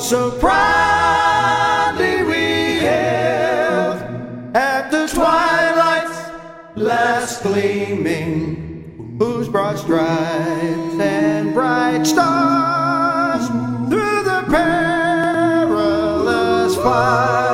so proudly we hailed at the twilight's last gleaming, whose broad stripes and bright stars through the perilous fight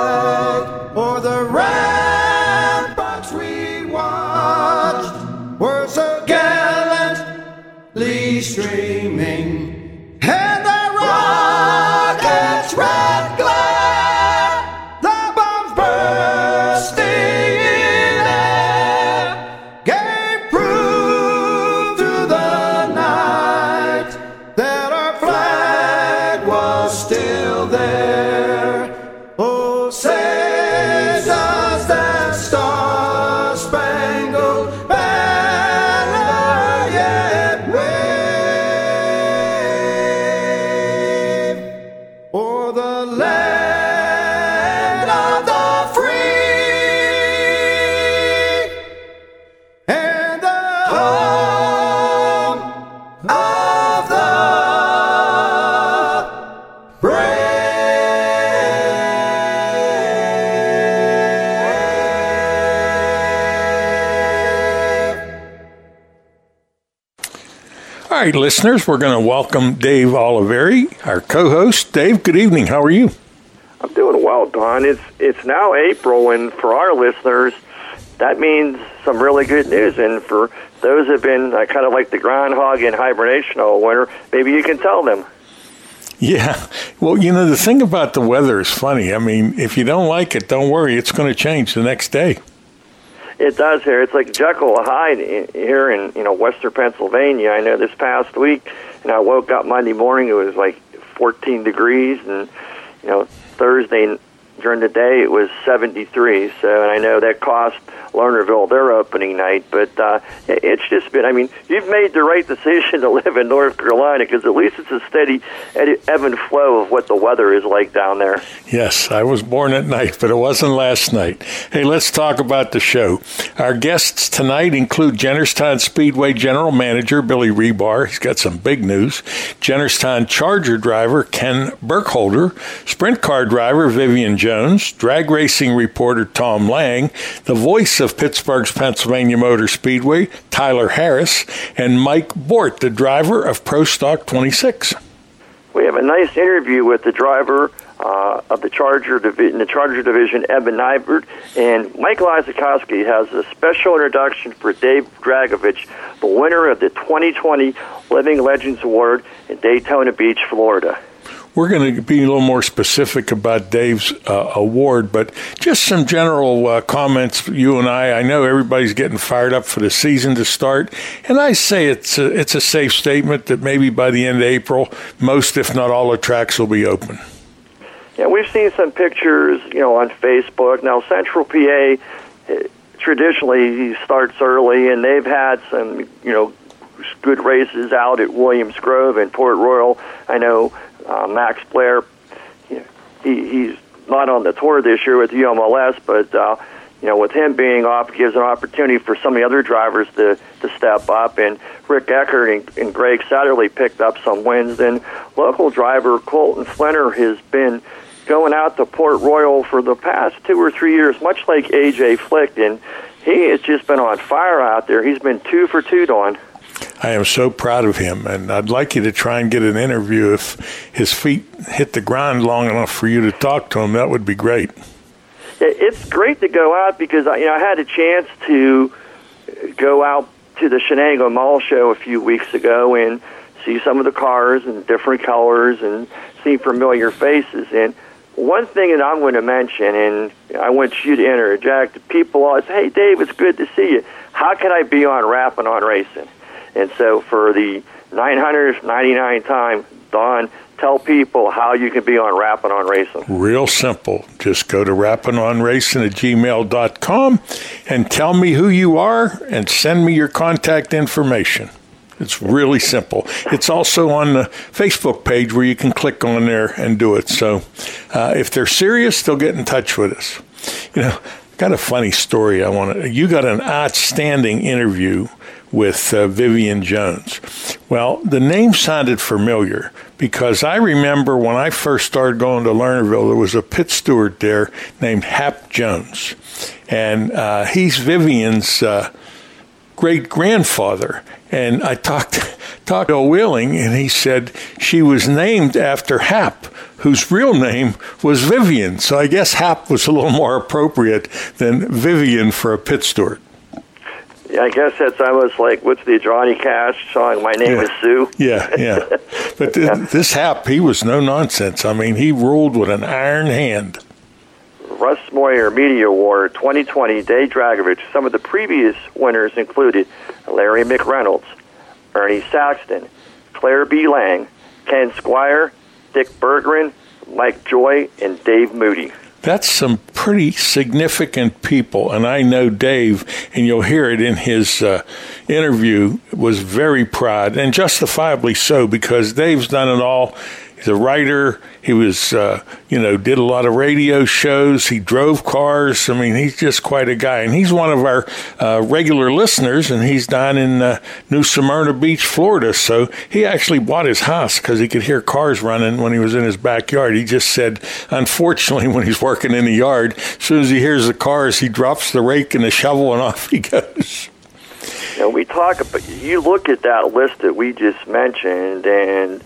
right, listeners, we're going to welcome Dave Oliveri, our co-host. Dave, good evening. How are you? I'm doing well, Don. It's it's now April, and for our listeners, that means some really good news. And for those who've been uh, kind of like the groundhog in hibernation all winter, maybe you can tell them. Yeah. Well, you know, the thing about the weather is funny. I mean, if you don't like it, don't worry. It's going to change the next day. It does here. It's like Jekyll and Hyde i- here in you know Western Pennsylvania. I know this past week, and I woke up Monday morning. It was like 14 degrees, and you know Thursday during the day it was 73. So, and I know that cost Lernerville their opening night, but uh, it's just been. I mean, you've made the right decision to live in North Carolina because at least it's a steady ebb and flow of what the weather is like down there. Yes, I was born at night, but it wasn't last night. Hey, let's talk about the show. Our guests tonight include Jennerstown Speedway General Manager Billy Rebar. He's got some big news. Jennerstown Charger driver Ken Burkholder, Sprint car driver Vivian Jones, drag racing reporter Tom Lang, the voice of Pittsburgh's Pennsylvania Motor Speedway, Tyler Harris, and Mike Bort, the driver of Pro Stock 26. We have a nice interview with the driver uh, of the Charger division, the Charger division, Evan Nybert, and Michael Isakowski has a special introduction for Dave Dragovich, the winner of the 2020 Living Legends Award in Daytona Beach, Florida. We're going to be a little more specific about Dave's uh, award, but just some general uh, comments. You and I, I know everybody's getting fired up for the season to start, and I say it's a, it's a safe statement that maybe by the end of April, most, if not all, the tracks will be open. Yeah, we've seen some pictures, you know, on Facebook. Now, Central PA eh, traditionally starts early, and they've had some, you know, good races out at Williams Grove and Port Royal. I know uh, Max Blair, he, he's not on the tour this year with UMLS, but uh, you know, with him being off, gives an opportunity for some of the other drivers to to step up. And Rick Eckert and, and Greg Satterlee picked up some wins. And local driver Colton Flinner has been going out to Port Royal for the past two or three years, much like AJ Flick, and he has just been on fire out there. He's been two for two, Don. I am so proud of him, and I'd like you to try and get an interview if his feet hit the ground long enough for you to talk to him. That would be great. It's great to go out because I, you know I had a chance to go out to the Shenango Mall show a few weeks ago and see some of the cars and different colors and see familiar faces. And one thing that I'm going to mention, and I want you to interject, people always say, "Hey, Dave, it's good to see you. How can I be on Rapping on Racing?" And so for the 999 time. Don, tell people how you can be on Rapping on Racing. Real simple. Just go to rappingonracing at gmail.com and tell me who you are and send me your contact information. It's really simple. It's also on the Facebook page where you can click on there and do it. So uh, if they're serious, they'll get in touch with us. You know, got a funny story. I want to. You got an outstanding interview with uh, Vivian Jones. Well, the name sounded familiar because I remember when I first started going to Lernerville, there was a pit steward there named Hap Jones, and uh, he's Vivian's uh, great grandfather. And I talked talked to Wheeling, and he said she was named after Hap, whose real name was Vivian. So I guess Hap was a little more appropriate than Vivian for a pit steward. Yeah, I guess that's almost like what's the Johnny Cash song? My name Yeah. is Sue. Yeah, yeah. But th- this Hap, he was no nonsense. I mean, he ruled with an iron hand. Russ Moyer Media Award 2020, Dave Dragovich. Some of the previous winners included Larry McReynolds, Ernie Saxton, Claire B. Lang, Ken Squire, Dick Berggren, Mike Joy, and Dave Moody. That's some pretty significant people, and I know Dave, and you'll hear it in his uh, interview, was very proud, and justifiably so, because Dave's done it all. He's a writer. He was, uh, you know, did a lot of radio shows. He drove cars. I mean, he's just quite a guy, and he's one of our uh, regular listeners. And he's down in uh, New Smyrna Beach, Florida. So he actually bought his house because he could hear cars running when he was in his backyard. He just said, unfortunately, when he's working in the yard, as soon as he hears the cars, he drops the rake and the shovel, and off he goes. Know, we talk about, you look at that list that we just mentioned, and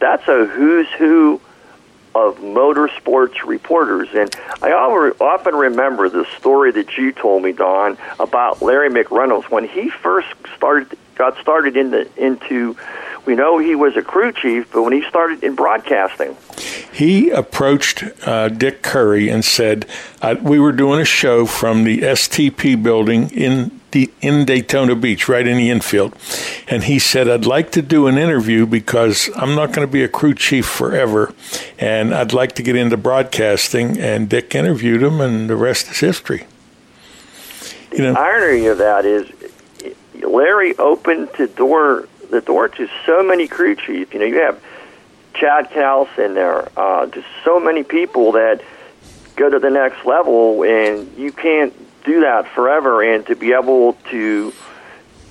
that's a who's who of motorsports reporters. And I often remember the story that you told me, Don, about Larry McReynolds when he first started got started into into. We know he was a crew chief, but when he started in broadcasting, he approached uh, Dick Curry and said, "We were doing a show from the STP building in the in Daytona Beach, right in the infield," and he said, "I'd like to do an interview because I'm not going to be a crew chief forever, and I'd like to get into broadcasting." And Dick interviewed him, and the rest is history. You know, irony of that is Larry opened the door the door to so many crew chiefs. You know, you have Chad Kals in there, uh, just so many people that go to the next level, and you can't do that forever. And to be able to,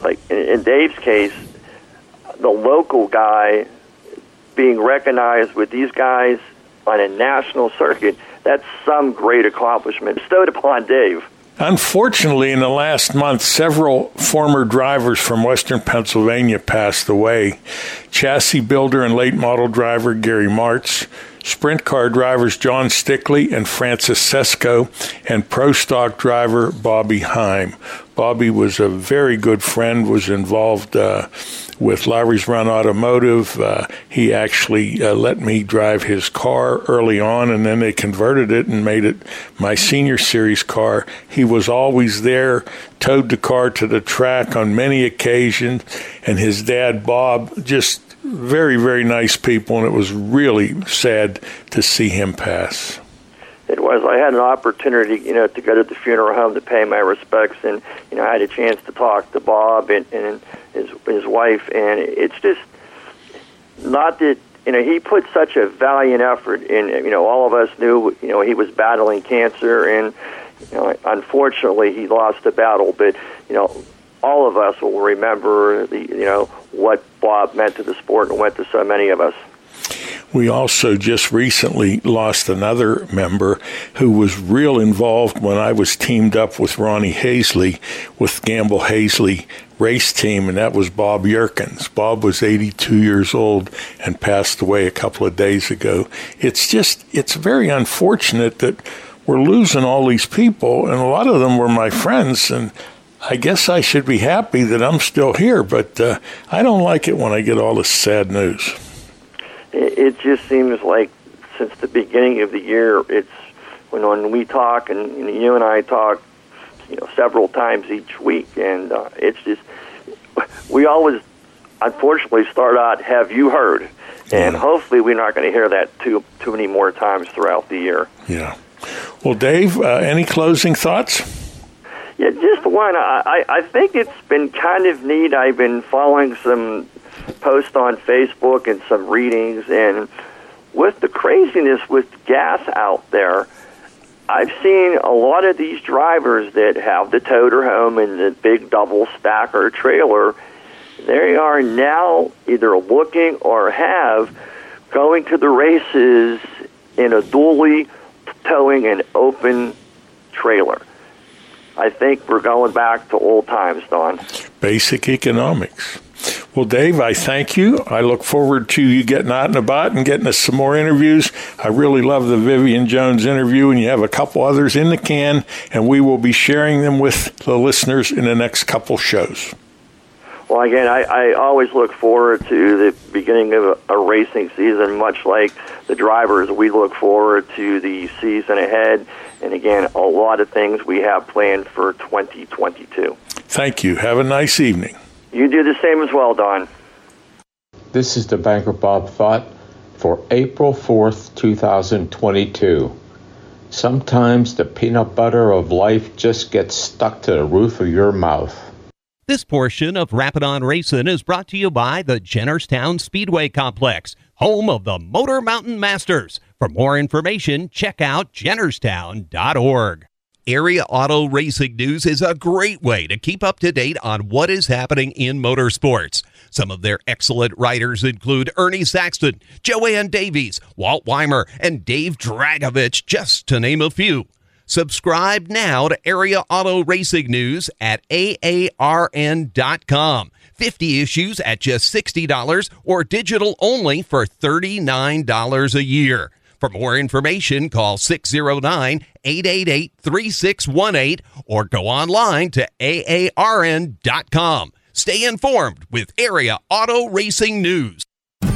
like in, in Dave's case, the local guy being recognized with these guys on a national circuit, that's some great accomplishment bestowed upon Dave. Unfortunately, in the last month, several former drivers from Western Pennsylvania passed away. Chassis builder and late model driver Gary Martz, sprint car drivers John Stickley and Francis Sesko, and pro stock driver Bobby Heim. Bobby was a very good friend, was involved uh, with Lowry's Run Automotive. Uh, he actually uh, let me drive his car early on, and then they converted it and made it my senior series car. He was always there, towed the car to the track on many occasions, and his dad, Bob, just very, very nice people, and it was really sad to see him pass. It was. I had an opportunity, you know, to go to the funeral home to pay my respects, and you know, I had a chance to talk to Bob and, and his his wife, and it's just not that you know he put such a valiant effort in. You know, all of us knew, you know, he was battling cancer, and you know, unfortunately, he lost the battle. But you know, all of us will remember the you know what Bob meant to the sport and went to so many of us. We also just recently lost another member who was real involved when I was teamed up with Ronnie Hazley with Gamble Hazley race team, and that was Bob Yerkins. Bob was 82 years old and passed away a couple of days ago. It's just, it's very unfortunate that we're losing all these people, and a lot of them were my friends, and I guess I should be happy that I'm still here, but uh, I don't like it when I get all this sad news it just seems like since the beginning of the year, it's when when we talk and, and you and I talk, you know, several times each week, and uh, it's just we always unfortunately start out, "Have you heard?" And hopefully, we're not going to hear that too too many more times throughout the year. Yeah. Well, Dave, uh, any closing thoughts? Yeah, just one. I I think it's been kind of neat. I've been following some posts on Facebook and some readings, and with the craziness with gas out there, I've seen a lot of these drivers that have the toter home and the big double stacker trailer. They are now either looking or have going to the races in a dually towing an open trailer. I think we're going back to old times, Don. Basic economics. Well, Dave, I thank you. I look forward to you getting out and about and getting us some more interviews. I really love the Vivian Jones interview, and you have a couple others in the can, and we will be sharing them with the listeners in the next couple shows. Well, again, I, I always look forward to the beginning of a, a racing season, much like the drivers. We look forward to the season ahead, and again, a lot of things we have planned for 2022. Thank you. Have a nice evening. You do the same as well, Don. This is the banker Bob Thought for April 4th, 2022. Sometimes the peanut butter of life just gets stuck to the roof of your mouth. This portion of Rappin' On Racing is brought to you by the Jennerstown Speedway Complex, home of the Motor Mountain Masters. For more information, check out jennerstown.org. Area Auto Racing News is a great way to keep up to date on what is happening in motorsports. Some of their excellent writers include Ernie Saxton, Joanne Davies, Walt Weimer, and Dave Dragovich, just to name a few. Subscribe now to Area Auto Racing News at AARN.com. 50 issues at just $60 or digital only for $39 a year. For more information, call 609 888 3618 or go online to AARN.com. Stay informed with Area Auto Racing News.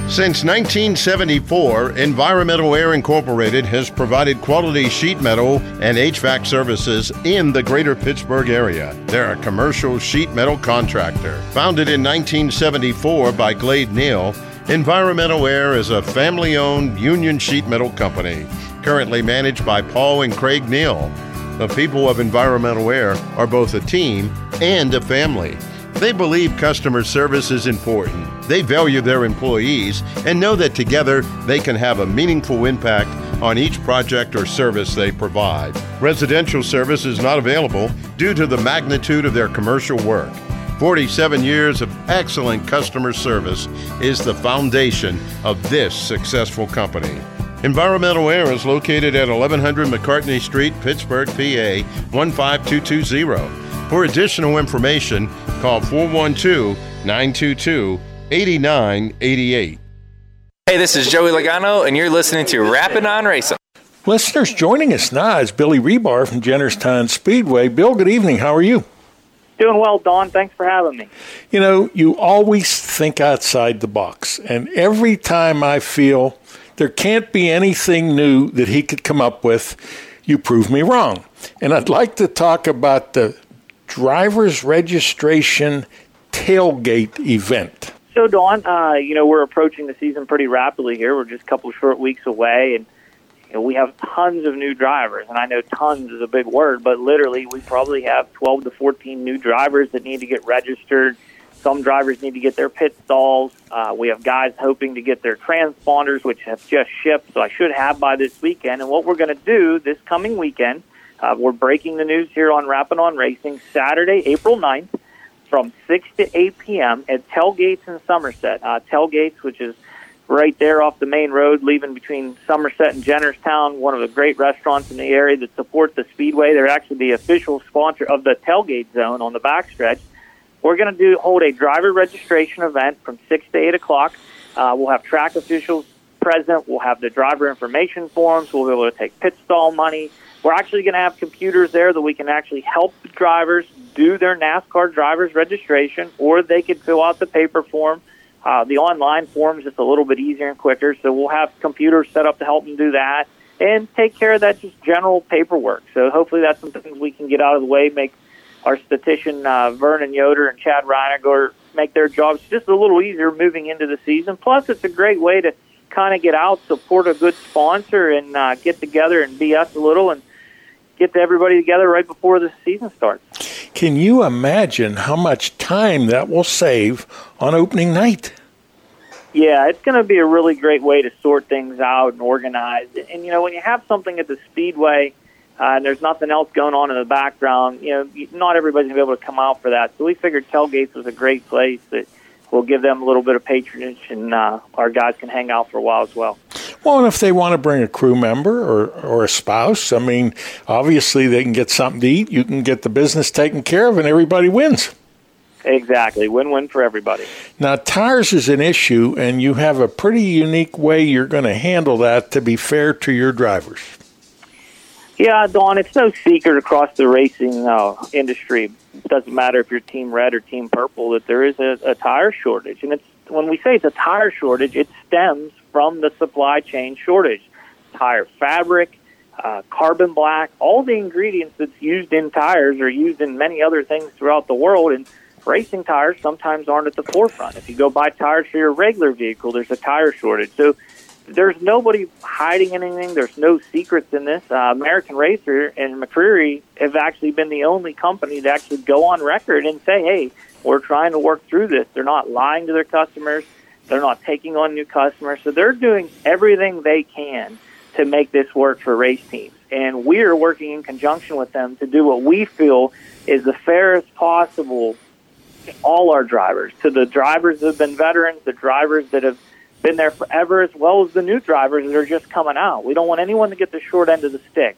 Since 1974, Environmental Air Incorporated has provided quality sheet metal and HVAC services in the greater Pittsburgh area. They're a commercial sheet metal contractor. Founded in 1974 by Glade Neal, Environmental Air is a family owned union sheet metal company, currently managed by Paul and Craig Neal. The people of Environmental Air are both a team and a family. They believe customer service is important. They value their employees and know that together they can have a meaningful impact on each project or service they provide. Residential service is not available due to the magnitude of their commercial work. 47 years of excellent customer service is the foundation of this successful company. Environmental Air is located at 1100 McCartney Street, Pittsburgh, PA 15220. For additional information, call 412 922 8988. Hey, this is Joey Logano, and you're listening to Rappin' On Racing. Listeners, joining us now is Billy Rebar from Jennerstown Speedway. Bill, good evening. How are you? Doing well, Don. Thanks for having me. You know, you always think outside the box, and every time I feel there can't be anything new that he could come up with, you prove me wrong. And I'd like to talk about the driver's registration tailgate event. So, Don, uh, you know, we're approaching the season pretty rapidly here. We're just a couple short weeks away, and you know, we have tons of new drivers. And I know tons is a big word, but literally, we probably have 12 to 14 new drivers that need to get registered. Some drivers need to get their pit stalls. Uh, we have guys hoping to get their transponders, which have just shipped, so I should have by this weekend. And what we're going to do this coming weekend, uh, we're breaking the news here on Rappin' On Racing Saturday, April 9th from 6 to 8 p.m. at Tailgates in Somerset. Uh, Tailgates, which is right there off the main road, leaving between Somerset and Jennerstown, one of the great restaurants in the area that support the Speedway. They're actually the official sponsor of the Tailgate Zone on the backstretch. We're going to do hold a driver registration event from 6 to 8 o'clock. Uh, we'll have track officials present. We'll have the driver information forms. We'll be able to take pit stall money. We're actually going to have computers there that we can actually help the drivers do their NASCAR driver's registration, or they could fill out the paper form. Uh, the online forms it's a little bit easier and quicker, so we'll have computers set up to help them do that and take care of that just general paperwork. So hopefully that's some things we can get out of the way, make our statistician uh, Vernon Yoder and Chad Reiniger make their jobs just a little easier moving into the season. Plus, it's a great way to kind of get out, support a good sponsor, and uh, get together and be us a little and get everybody together right before the season starts. Can you imagine how much time that will save on opening night? Yeah, it's going to be a really great way to sort things out and organize. And you know, when you have something at the speedway uh, and there's nothing else going on in the background, you know, not everybody's going to be able to come out for that. So we figured tailgates was a great place that will give them a little bit of patronage, and uh, our guys can hang out for a while as well. Well, and if they want to bring a crew member or, or a spouse, I mean, obviously they can get something to eat. You can get the business taken care of, and everybody wins. Exactly. Win win for everybody. Now, tires is an issue, and you have a pretty unique way you're going to handle that to be fair to your drivers. Yeah, Don, it's no secret across the racing uh, industry. It doesn't matter if you're Team Red or Team Purple that there is a, a tire shortage. And it's when we say it's a tire shortage, it stems from the supply chain shortage. Tire fabric, uh, carbon black, all the ingredients that's used in tires are used in many other things throughout the world. And racing tires sometimes aren't at the forefront. If you go buy tires for your regular vehicle, there's a tire shortage. So there's nobody hiding anything. There's no secrets in this. Uh, American Racer and McCreary have actually been the only company to actually go on record and say, hey, we're trying to work through this. They're not lying to their customers. They're not taking on new customers. So they're doing everything they can to make this work for race teams. And we're working in conjunction with them to do what we feel is the fairest possible to all our drivers, to the drivers that have been veterans, the drivers that have been there forever, as well as the new drivers that are just coming out. We don't want anyone to get the short end of the stick.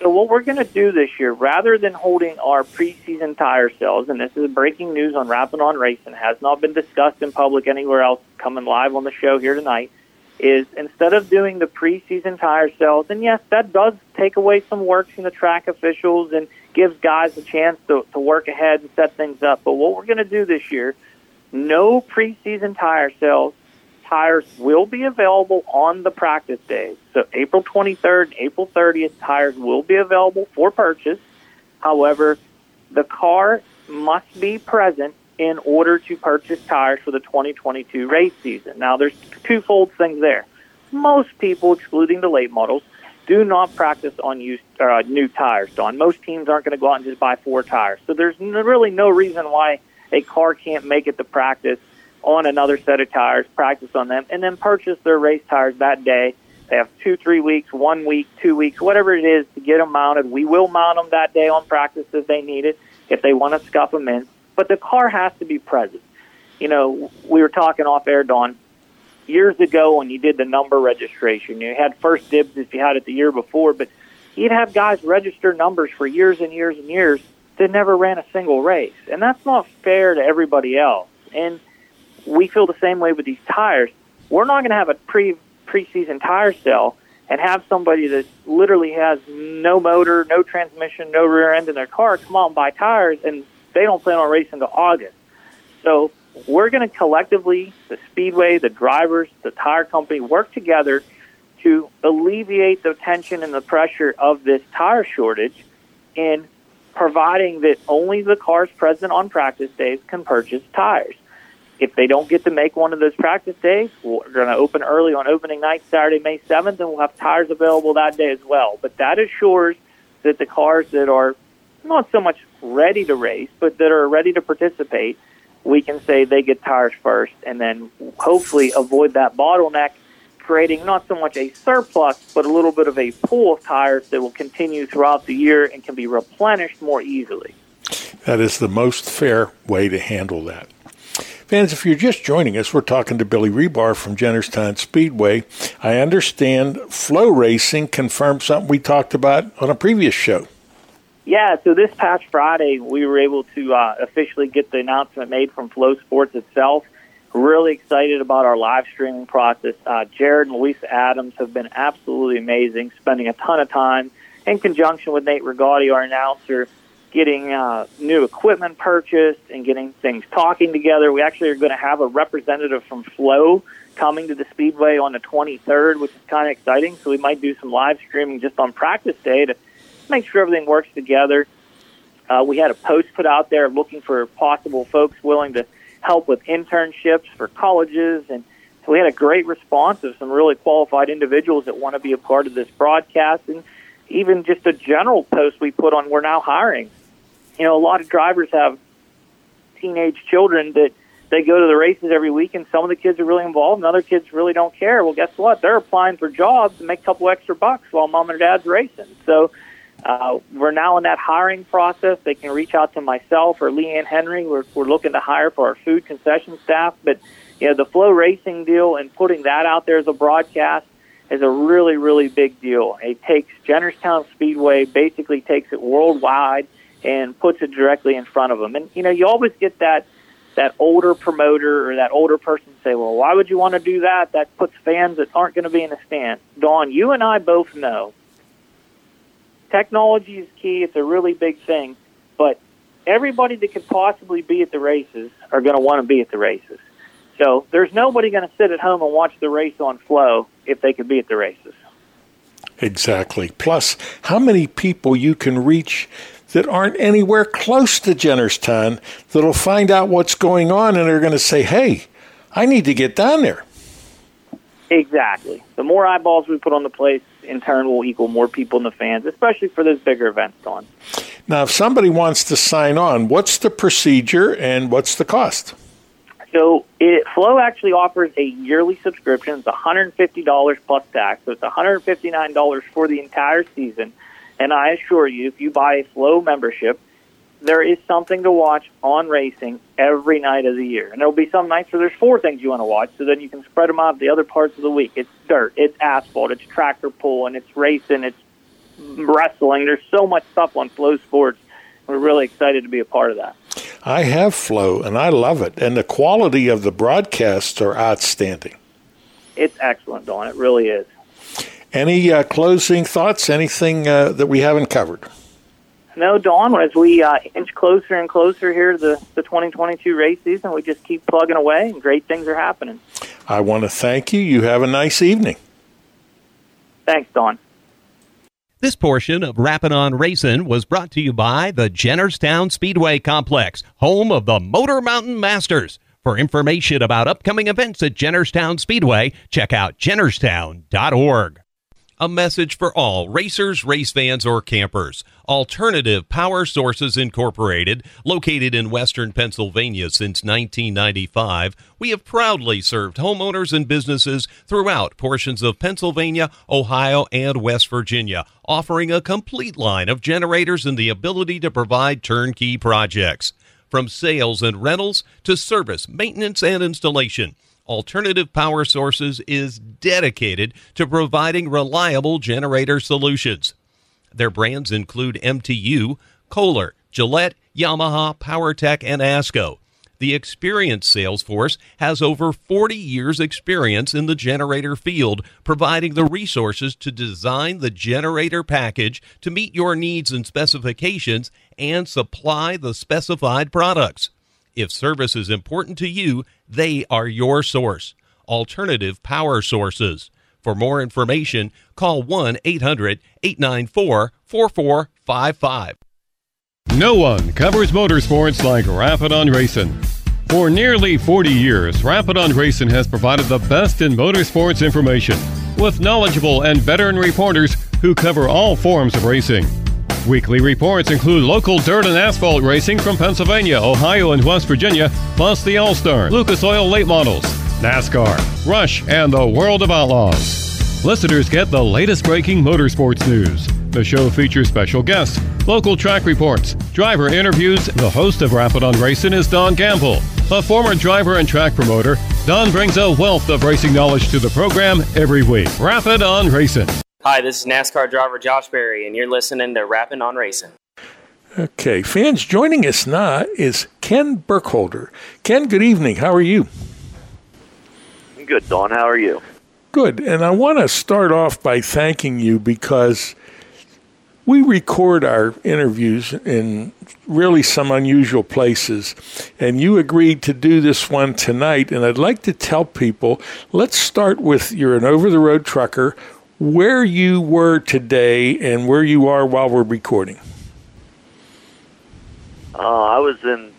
So what we're going to do this year, rather than holding our preseason tire sales, and this is breaking news on Rapping on Racing, has not been discussed in public anywhere else, coming live on the show here tonight, is instead of doing the preseason tire sales, and yes, that does take away some work from the track officials and gives guys a chance to, to work ahead and set things up. But what we're going to do this year, no preseason tire sales, tires will be available on the practice days. So April 23rd and April 30th, tires will be available for purchase. However, the car must be present in order to purchase tires for the 2022 race season. Now, there's twofold things there. Most people, excluding the late models, do not practice on used, uh, new tires, Don. Most teams aren't going to go out and just buy four tires. So there's really no reason why a car can't make it to practice on another set of tires, practice on them, and then purchase their race tires that day. They have two, three weeks, one week, two weeks, whatever it is to get them mounted. We will mount them that day on practice if they need it, if they want to scuff them in. But the car has to be present. You know, we were talking off air, Don. Years ago, when you did the number registration, you had first dibs if you had it the year before, but you'd have guys register numbers for years and years and years that never ran a single race. And that's not fair to everybody else. And we feel the same way with these tires. We're not going to have a pre preseason tire sale and have somebody that literally has no motor, no transmission, no rear end in their car come out and buy tires, and they don't plan on racing until August. So we're going to collectively, the speedway, the drivers, the tire company, work together to alleviate the tension and the pressure of this tire shortage in providing that only the cars present on practice days can purchase tires. If they don't get to make one of those practice days, we're going to open early on opening night, Saturday, May 7th, and we'll have tires available that day as well. But that assures that the cars that are not so much ready to race, but that are ready to participate, we can say they get tires first and then hopefully avoid that bottleneck, creating not so much a surplus, but a little bit of a pool of tires that will continue throughout the year and can be replenished more easily. That is the most fair way to handle that. Fans, if you're just joining us, we're talking to Billy Rebar from Jennerstown Speedway. I understand Flo Racing confirmed something we talked about on a previous show. Yeah, so this past Friday, we were able to uh, officially get the announcement made from Flo Sports itself. Really excited about our live streaming process. Uh, Jared and Louisa Adams have been absolutely amazing, spending a ton of time in conjunction with Nate Rigotti, our announcer, getting uh, new equipment purchased and getting things talking together. We actually are going to have a representative from Flo coming to the Speedway on the 23rd, which is kind of exciting. So we might do some live streaming just on practice day to make sure everything works together. Uh, we had a post put out there looking for possible folks willing to help with internships for colleges. And we had a great response of some really qualified individuals that want to be a part of this broadcast. And even just a general post we put on, we're now hiring. You know, a lot of drivers have teenage children that they go to the races every week, and some of the kids are really involved, and other kids really don't care. Well, guess what? They're applying for jobs to make a couple extra bucks while mom and dad's racing. So uh, we're now in that hiring process. They can reach out to myself or Leanne Henry. We're, we're looking to hire for our food concession staff. But you know, the Flo Racing deal and putting that out there as a broadcast is a really, really big deal. It takes Jennerstown Speedway, basically takes it worldwide and puts it directly in front of them. And you know, you always get that that older promoter or that older person say, "Well, why would you want to do that? That puts fans that aren't going to be in the stand." Don, you and I both know technology is key. It's a really big thing, but everybody that could possibly be at the races are going to want to be at the races. So there's nobody going to sit at home and watch the race on Flo if they could be at the races. Exactly. Plus, how many people you can reach that aren't anywhere close to Jennerstown that'll find out what's going on and are going to say, hey, I need to get down there. Exactly. The more eyeballs we put on the place, in turn, will equal more people in the fans, especially for those bigger events, Don. Now, if somebody wants to sign on, what's the procedure and what's the cost? So, it, Flo actually offers a yearly subscription. It's $150 plus tax, so it's $159 for the entire season. And I assure you, if you buy a Flo membership, there is something to watch on racing every night of the year. And there'll be some nights where there's four things you want to watch, so then you can spread them out the other parts of the week. It's dirt, it's asphalt, it's tractor pulling, it's racing, it's wrestling. There's so much stuff on Flo Sports. We're really excited to be a part of that. I have Flo, and I love it. And the quality of the broadcasts are outstanding. It's excellent, Don. It really is. Any uh, closing thoughts? Anything uh, that we haven't covered? No, Don. as we uh, inch closer and closer here to the, the 2022 race season, we just keep plugging away and great things are happening. I want to thank you. You have a nice evening. Thanks, Don. This portion of Rapping on Racing was brought to you by the Jennerstown Speedway Complex, home of the Motor Mountain Masters. For information about upcoming events at Jennerstown Speedway, check out jennerstown.org. A message for all racers, race fans, or campers. Alternative Power Sources Incorporated, located in western Pennsylvania since 1995, we have proudly served homeowners and businesses throughout portions of Pennsylvania, Ohio, and West Virginia, offering a complete line of generators and the ability to provide turnkey projects. From sales and rentals to service, maintenance, and installation. Alternative Power Sources is dedicated to providing reliable generator solutions. Their brands include MTU, Kohler, Gillette, Yamaha, PowerTech, and ASCO. The experienced sales force has over 40 years' experience in the generator field, providing the resources to design the generator package to meet your needs and specifications and supply the specified products. If service is important to you, they are your source. Alternative Power Sources. For more information, call 1 800 894 4455. No one covers motorsports like Rappin' on Racing. For nearly 40 years, Rappin' on Racing has provided the best in motorsports information with knowledgeable and veteran reporters who cover all forms of racing. Weekly reports include local dirt and asphalt racing from Pennsylvania, Ohio, and West Virginia, plus the All Star, Lucas Oil late models, NASCAR, Rush, and the World of Outlaws. Listeners get the latest breaking motorsports news. The show features special guests, local track reports, driver interviews. The host of Rappin' on Racing is Don Gamble. A former driver and track promoter, Don brings a wealth of racing knowledge to the program every week. Rappin' on Racing. Hi, this is NASCAR driver Josh Berry, and you're listening to Rapping on Racing. Okay, fans, joining us now is Ken Burkholder. Ken, good evening. How are you? Good, Don. How are you? Good. And I want to start off by thanking you because we record our interviews in really some unusual places. And you agreed to do this one tonight. And I'd like to tell people let's start with you're an over the road trucker where you were today and where you are while we're recording. Uh, I was in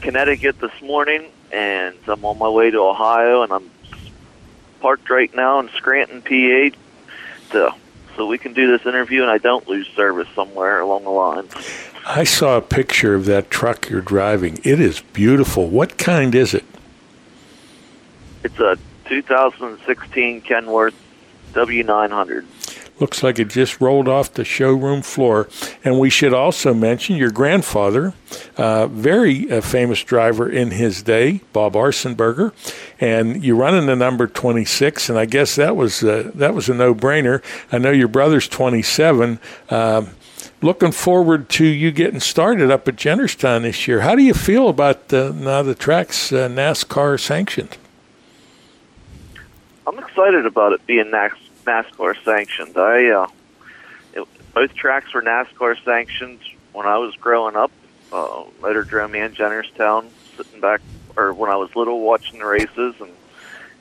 Connecticut this morning, and I'm on my way to Ohio, and I'm parked right now in Scranton, PA, to, so we can do this interview, and I don't lose service somewhere along the line. I saw a picture of that truck you're driving. It is beautiful. What kind is it? It's a 2016 Kenworth W900. Looks like it just rolled off the showroom floor. And we should also mention your grandfather, uh, very uh, famous driver in his day, Bob Arsenberger, and you're running the number 26. And I guess that was uh, that was a no-brainer. I know your brother's 27. Um, looking forward to you getting started up at Jennerstown this year. How do you feel about now the track's uh, NASCAR sanctioned? I'm excited about it being NAS- NASCAR sanctioned. I uh, it, both tracks were NASCAR sanctioned when I was growing up. Uh, Motordrome and Jennerstown, sitting back, or when I was little, watching the races, and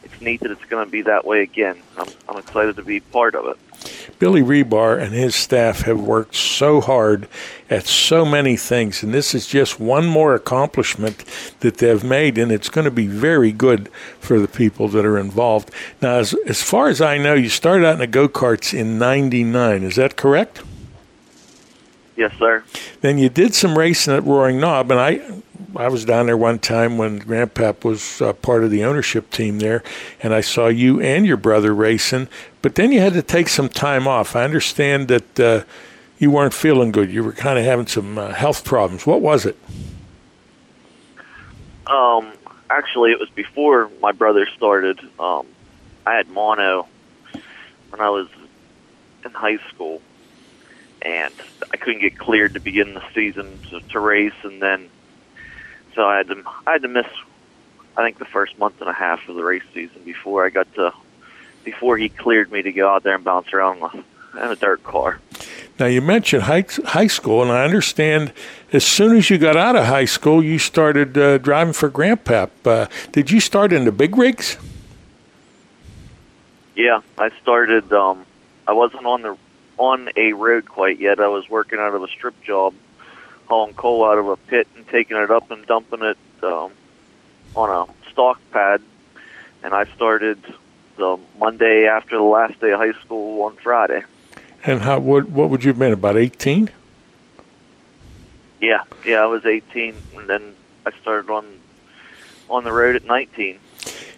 it's neat that it's going to be that way again. I'm, I'm excited to be part of it. Billy Rebar and his staff have worked so hard at so many things, and this is just one more accomplishment that they've made, and it's going to be very good for the people that are involved. Now, as, as far as I know, you started out in the go karts in '99. Is that correct? Yes, sir. Then you did some racing at Roaring Knob, and I I was down there one time when Grandpap was uh, part of the ownership team there, and I saw you and your brother racing. But then you had to take some time off. I understand that uh, you weren't feeling good. You were kind of having some uh, health problems. What was it? Um, actually, it was before my brother started. Um, I had mono when I was in high school, and I couldn't get cleared to begin the season to, to race, and then so I had to I had to miss I think the first month and a half of the race season before I got to before he cleared me to go out there and bounce around in a dirt car. Now you mentioned high high school, and I understand as soon as you got out of high school, you started uh, driving for Grandpap. Uh, did you start in the big rigs? Yeah, I started. Um, I wasn't on the on a road quite yet. I was working out of a strip job, hauling coal out of a pit and taking it up and dumping it um, on a stock pad. And I started the Monday after the last day of high school on Friday. And how what what would you have been about eighteen? Yeah, yeah, I was 18, and then I started on on the road at 19. You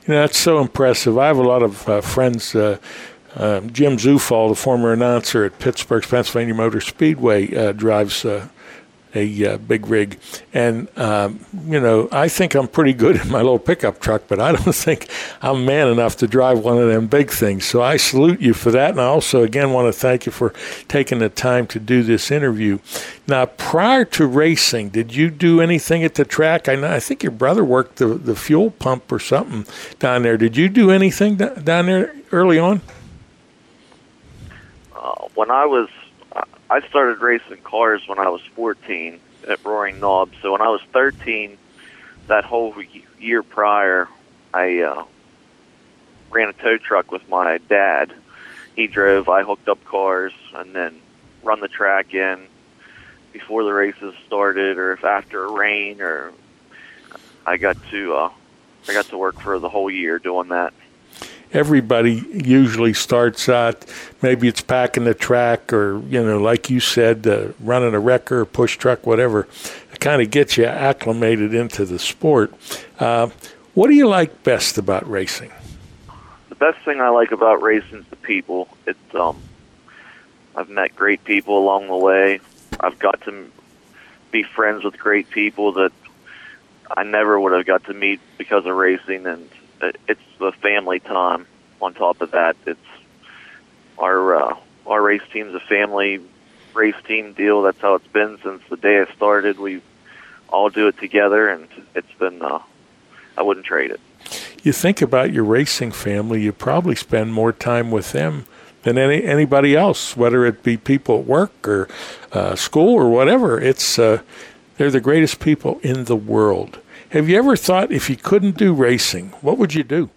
know, that's so impressive. I have a lot of uh, friends. Uh, uh, Jim Zufall, the former announcer at Pittsburgh's Pennsylvania Motor Speedway, uh, drives uh, a uh, big rig. And, um, you know, I think I'm pretty good in my little pickup truck, but I don't think I'm man enough to drive one of them big things. So I salute you for that. And I also, again, want to thank you for taking the time to do this interview. Now, prior to racing, did you do anything at the track? I know, I think your brother worked the, the fuel pump or something down there. Did you do anything down there early on? Uh, when I was I started racing cars when I was 14 at Roaring Knob. So when I was 13, that whole year prior, I uh, ran a tow truck with my dad. He drove, I hooked up cars, and then run the track in before the races started, or if after a rain, or I got to uh, I got to work for the whole year doing that everybody usually starts out maybe it's packing the track or you know like you said uh, running a wrecker push truck whatever it kind of gets you acclimated into the sport. Uh, what do you like best about racing? The best thing i like about racing is the people. It's um i've met great people along the way. I've got to be friends with great people that i never would have got to meet because of racing and it's the family time. On top of that, it's our uh, our race team's a family race team deal. That's how it's been since the day I started. We all do it together, and it's been. Uh, I wouldn't trade it. You think about your racing family. You probably spend more time with them than any anybody else, whether it be people at work or uh, school or whatever. It's uh, they're the greatest people in the world. Have you ever thought if you couldn't do racing, what would you do?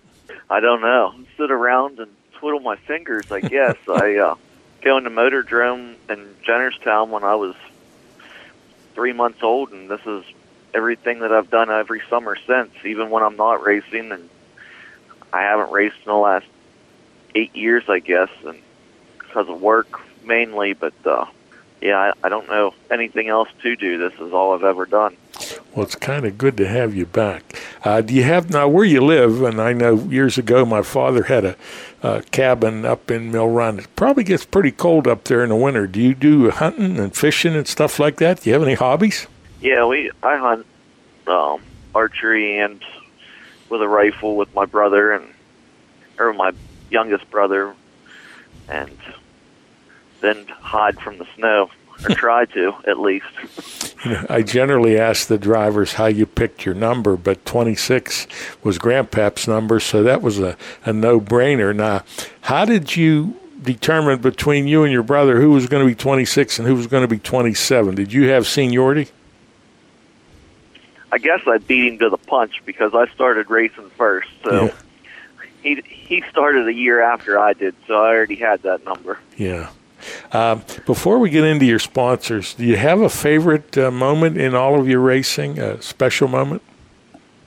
I don't know. Sit around and twiddle my fingers, I guess. I uh, go into Motordrome in Jennerstown when I was three months old, and this is everything that I've done every summer since, even when I'm not racing, and I haven't raced in the last eight years, I guess, and because of work mainly. But uh, yeah, I, I don't know anything else to do. This is all I've ever done. Well, it's kind of good to have you back. Uh, do you have now where you live? And I know years ago my father had a, a cabin up in Mill Run. It probably gets pretty cold up there in the winter. Do you do hunting and fishing and stuff like that? Do you have any hobbies? Yeah, we I hunt um, archery and with a rifle with my brother and or my youngest brother, and then hide from the snow or try to at least. You know, I generally ask the drivers how you picked your number, but 26 was Grandpap's number, so that was a, a no brainer. Now, how did you determine between you and your brother who was going to be 26 and who was going to be 27? Did you have seniority? I guess I beat him to the punch because I started racing first. So Yeah. he he started a year after I did, so I already had that number. Yeah. Um, before we get into your sponsors, do you have a favorite uh, moment in all of your racing? A special moment?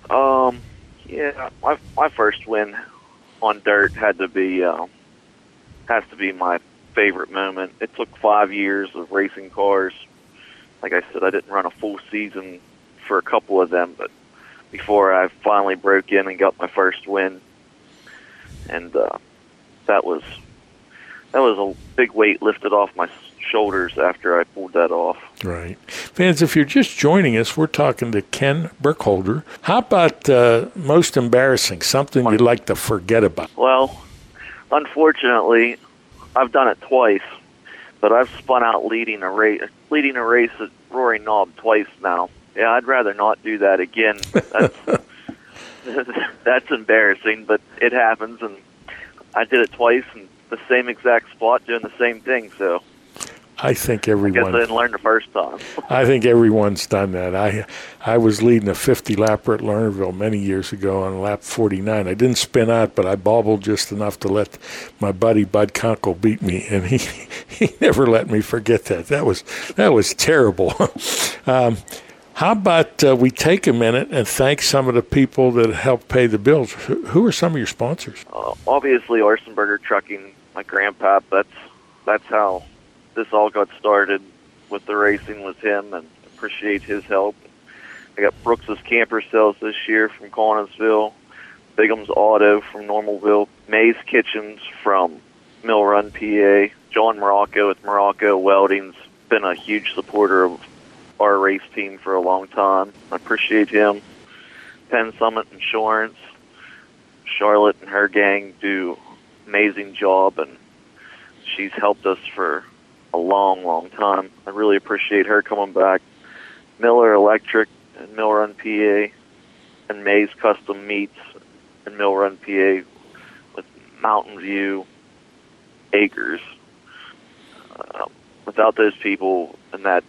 Um, yeah, my my first win on dirt had to be um, has to be my favorite moment. It took five years of racing cars. Like I said, I didn't run a full season for a couple of them, but before I finally broke in and got my first win, and uh, that was that was a big weight lifted off my shoulders after I pulled that off. Right. Fans, if you're just joining us, we're talking to Ken Burkholder. How about uh, most embarrassing, something you'd like to forget about? Well, unfortunately, I've done it twice, but I've spun out leading a race, leading a race at Roaring Knob twice now. Yeah, I'd rather not do that again. That's that's embarrassing, but it happens, and I did it twice in the same exact spot, doing the same thing. So I think I guess I didn't learn the first time. I think everyone's done that. I I was leading a 50 lapper at Lernerville many years ago on lap 49. I didn't spin out, but I bobbled just enough to let my buddy Bud Conkle beat me, and he he never let me forget that. That was that was terrible. um, how about uh, we take a minute and thank some of the people that helped pay the bills? Who, are some of your sponsors? Uh, obviously, Arsenberger Trucking, my grandpa. That's that's how this all got started with the racing was him, and appreciate his help. I got Brooks's Camper Sales this year from Collinsville, Bigham's Auto from Normalville, May's Kitchens from Mill Run, PA, John Morocco with Morocco Welding's been a huge supporter of our race team for a long time. I appreciate him. Penn Summit Insurance, Charlotte and her gang do amazing job, and she's helped us for a long, long time. I really appreciate her coming back. Miller Electric and Mill Run, PA, and Mays Custom Meats in Mill Run, PA, with Mountain View Acres. Uh, without those people and that,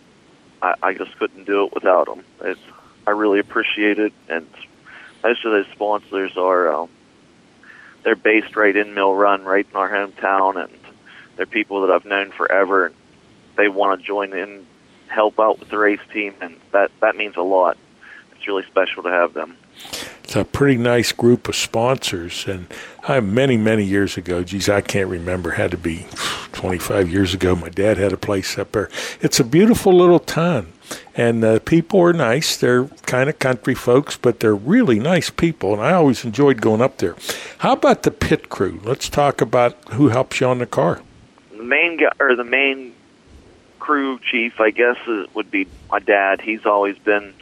I, I just couldn't do it without them. It's, I really appreciate it, and most of those sponsors are um, they're based right in Mill Run, right in our hometown, and they're people that I've known forever, and they want to join in, help out with the race team, and that that means a lot. It's really special to have them. It's a pretty nice group of sponsors, and I many many years ago, geez, I can't remember, had to be 25 years ago. My dad had a place up there. It's a beautiful little town, and the people are nice. They're kind of country folks, but they're really nice people, and I always enjoyed going up there. How about the pit crew? Let's talk about who helps you on the car. The main guy or the main crew chief, I guess, is, would be my dad. He's always been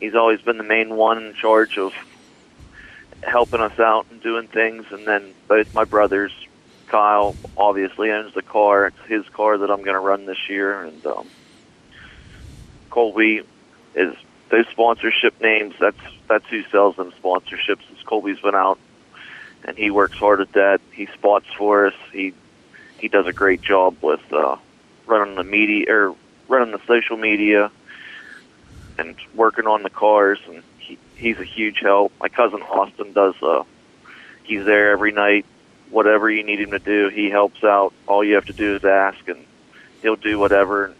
he's always been the main one in charge of helping us out and doing things. And then both my brothers, Kyle obviously owns the car. It's his car that I'm going to run this year, and um, Colby is those sponsorship names. That's that's who sells them sponsorships. Is Colby's been out, and he works hard at that. He spots for us. He he does a great job with uh, running the media or running the social media and working on the cars. And he, he's a huge help. My cousin Austin does. Uh, he's there every night. Whatever you need him to do, he helps out. All you have to do is ask, and he'll do whatever. And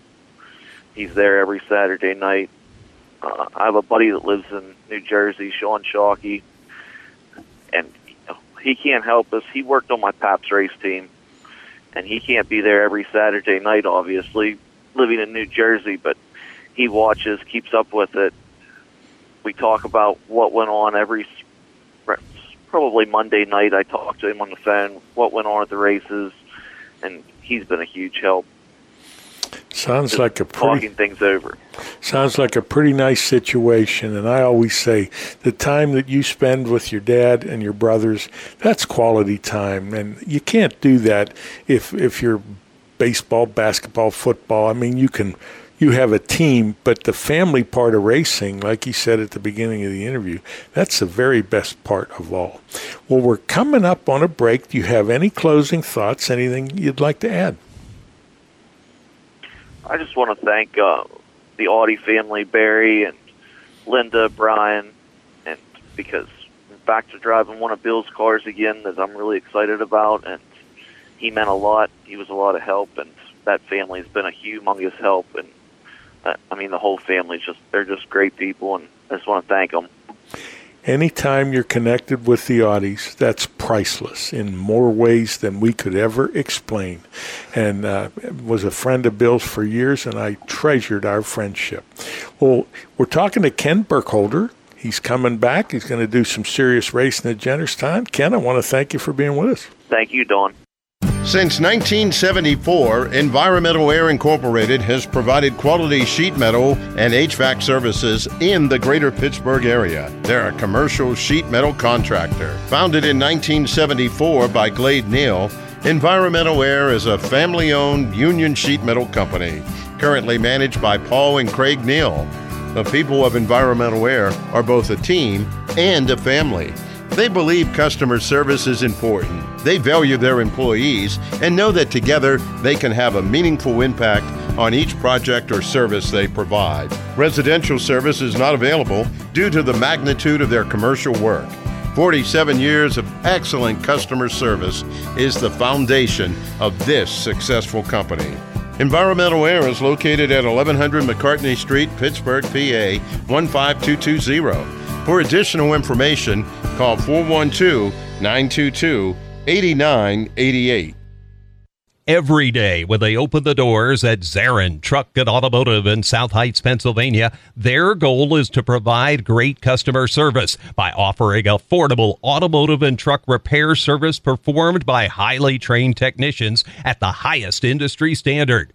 he's there every Saturday night. Uh, I have a buddy that lives in New Jersey, Sean Chalky, and he can't help us. He worked on my Paps race team, and he can't be there every Saturday night, obviously, living in New Jersey, but he watches, keeps up with it. We talk about what went on every probably Monday night. I talked to him on the phone, what went on at the races, and he's been a huge help. Sounds like a pretty talking things over. sounds like a pretty nice situation. And I always say the time that you spend with your dad and your brothers, that's quality time. And you can't do that if if you're baseball, basketball, football. I mean, you can you have a team, but the family part of racing, like you said at the beginning of the interview, that's the very best part of all. Well, we're coming up on a break. Do you have any closing thoughts? Anything you'd like to add? I just want to thank uh, the Audi family, Barry and Linda, Brian, and because I'm back to driving one of Bill's cars again that I'm really excited about, and he meant a lot. He was a lot of help, and that family has been a humongous help. And uh, I mean, the whole family's just—they're just great people, and I just want to thank them. Anytime you're connected with the Audis, that's priceless in more ways than we could ever explain. And uh, was a friend of Bill's for years, and I treasured our friendship. Well, we're talking to Ken Burkholder. He's coming back. He's going to do some serious racing at Jennerstown. Ken, I want to thank you for being with us. Thank you, Don. Since 1974, Environmental Air Incorporated has provided quality sheet metal and HVAC services in the greater Pittsburgh area. They're a commercial sheet metal contractor. Founded in 1974 by Glade Neal, Environmental Air is a family owned union sheet metal company, currently managed by Paul and Craig Neal. The people of Environmental Air are both a team and a family. They believe customer service is important. They value their employees and know that together they can have a meaningful impact on each project or service they provide. Residential service is not available due to the magnitude of their commercial work. 47 years of excellent customer service is the foundation of this successful company. Environmental Air is located at 1100 McCartney Street, Pittsburgh, PA 15220. For additional information, call 412 922 8988. every day when they open the doors at Zarin Truck and Automotive in South Heights, Pennsylvania. Their goal is to provide great customer service by offering affordable automotive and truck repair service performed by highly trained technicians at the highest industry standard.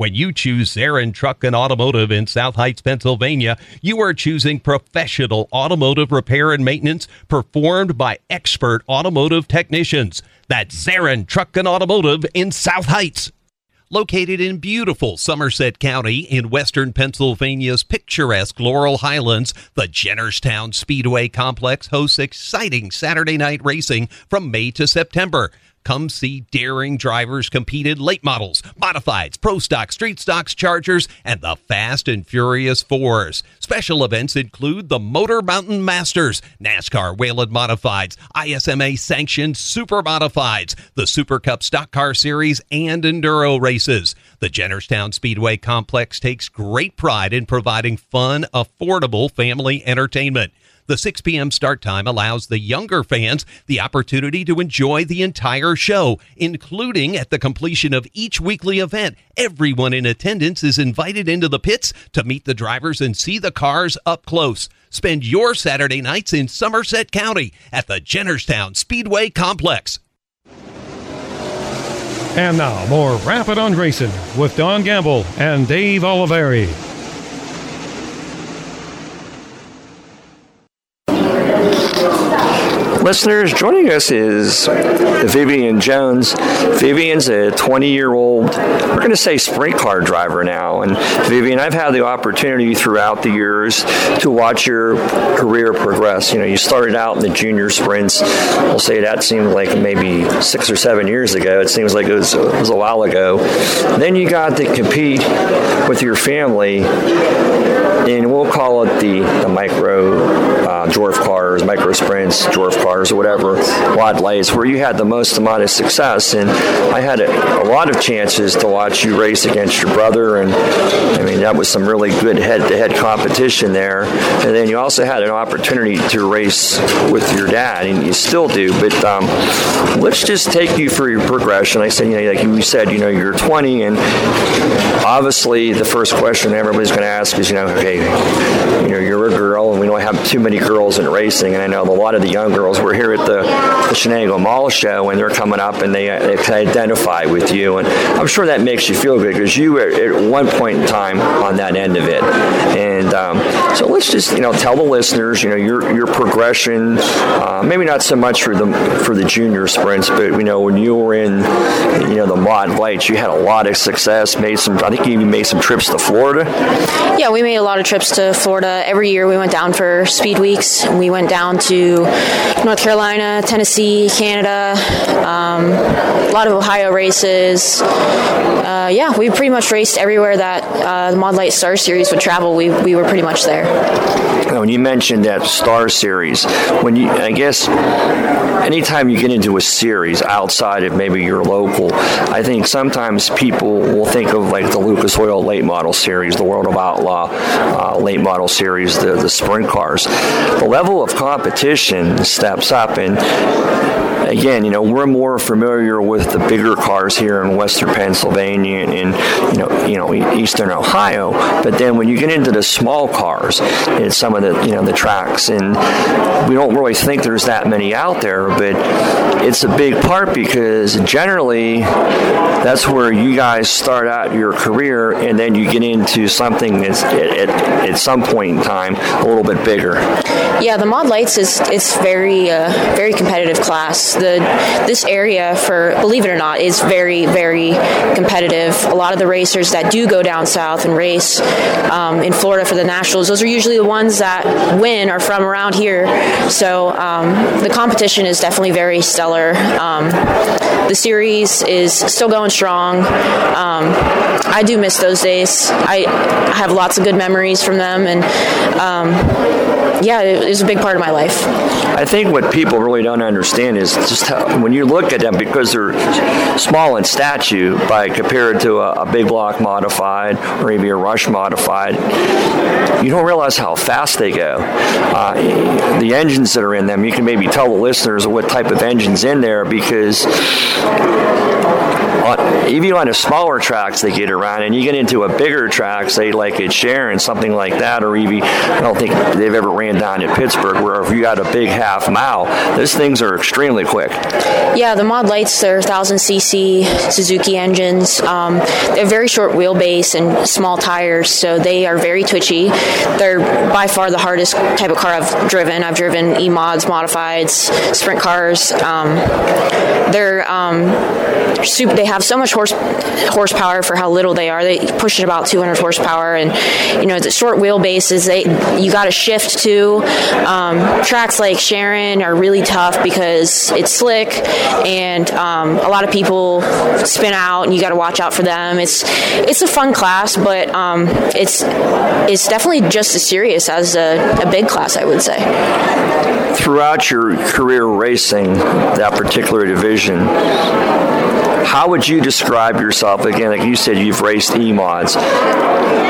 When you choose Zarin Truck and Automotive in South Heights, Pennsylvania, you are choosing professional automotive repair and maintenance performed by expert automotive technicians. That's Zarin Truck and Automotive in South Heights. Located in beautiful Somerset County in western Pennsylvania's picturesque Laurel Highlands, the Jennerstown Speedway Complex hosts exciting Saturday night racing from May to September. Come see daring drivers compete in late models, modifieds, pro stock, street stocks, chargers, and the Fast and Furious Fours. Special events include the Motor Mountain Masters, NASCAR Whelen Modifieds, ISMA sanctioned Super Modifieds, the Super Cup Stock Car Series, and Enduro races. The Jennerstown Speedway Complex takes great pride in providing fun, affordable family entertainment. The 6 p.m. start time allows the younger fans the opportunity to enjoy the entire show, including at the completion of each weekly event. Everyone in attendance is invited into the pits to meet the drivers and see the cars up close. Spend your Saturday nights in Somerset County at the Jennerstown Speedway Complex. And now, more Rappin' on Racing with Don Gamble and Dave Oliveri. Listeners, joining us is Vivian Jones. Vivian's a 20 year old, we're going to say sprint car driver now. And Vivian, I've had the opportunity throughout the years to watch your career progress. You know, you started out in the junior sprints. We'll say that seemed like maybe six or seven years ago. It seems like it was, it was a while ago. Then you got to compete with your family and we'll call it the, the micro dwarf cars, micro sprints, dwarf cars, or whatever, wide lights, where you had the most amount of success. And I had a, a lot of chances to watch you race against your brother, and I mean that was some really good head-to-head competition there. And then you also had an opportunity to race with your dad, and you still do. But um, let's just take you through your progression. I said, you know, like you said, you know, you're 20, and obviously the first question everybody's going to ask is, you know, okay, you know, you're a girl, and we don't have too many girls in racing. And I know a lot of the young girls were here at the, the Shenango Mall show, and they're coming up and they, they identify with you. And I'm sure that makes you feel good because you were at one point in time on that end of it. And um, so let's just, you know, tell the listeners, you know, your your progression. Uh, maybe not so much for the for the junior sprints, but you know, when you were in, you know, the mod lights, you had a lot of success. Made some, I think you even made some trips to Florida. Yeah, we made a lot of trips to Florida. Every year we went down for speed weeks. We went down to North Carolina, Tennessee, Canada, um, a lot of Ohio races. Uh, yeah, we pretty much raced everywhere that uh, the Mod Light Star Series would travel. We, we were pretty much there. When you mentioned that Star Series, when you, I guess, anytime you get into a series outside of maybe your local, I think sometimes people will think of like the Lucas Oil Late Model Series, the World of Outlaw uh, Late Model Series, the, the sprint cars. The level of competition steps up, and again, you know, we're more familiar with the bigger cars here in Western Pennsylvania and, you know, you know, Eastern Ohio. But then when you get into the small cars, it's some of the, you know, the tracks, and we don't really think there's that many out there, but it's a big part because generally that's where you guys start out your career, and then you get into something that's at, at, at some point in time a little bit bigger. Yeah, the Mod Lights is it's very uh, very competitive class. The this area for believe it or not is very very competitive. A lot of the racers that do go down south and race um, in Florida for the nationals, those are usually the ones that win are from around here. So um, the competition is definitely very stellar. Um, the series is still going strong. Um, I do miss those days. I, have lots of good memories from them, and um, yeah, it was a big part of my life. I think what people really don't understand is just how, when you look at them, because they're small in stature, by compared to a, a big block modified or maybe a rush modified, you don't realize how fast they go. Uh, the engines that are in them, you can maybe tell the listeners what type of engines in there because even on the smaller tracks they get around, and you get into a bigger track, say like at Sharon, something like that, or even I don't think they've ever ran down in Pittsburgh, where if you got a big half mile, those things are extremely quick. Yeah, the Mod Lights they're 1000 cc Suzuki engines. Um, they're very short wheelbase and small tires, so they are very twitchy. They're by far the hardest type of car I've driven. I've driven E mods, modifieds, sprint cars. Um, they're um, super, they have so much horse horsepower for how little they are. They push it about 200 horsepower, and you know the short wheelbases. They you got to shift to. Um, tracks like Sharon are really tough because it's slick, and um, a lot of people spin out, and you got to watch out for them. It's it's a fun class, but um, it's it's definitely just as serious as a, a big class, I would say throughout your career racing that particular division, how would you describe yourself? Again, like you said, you've raced E mods.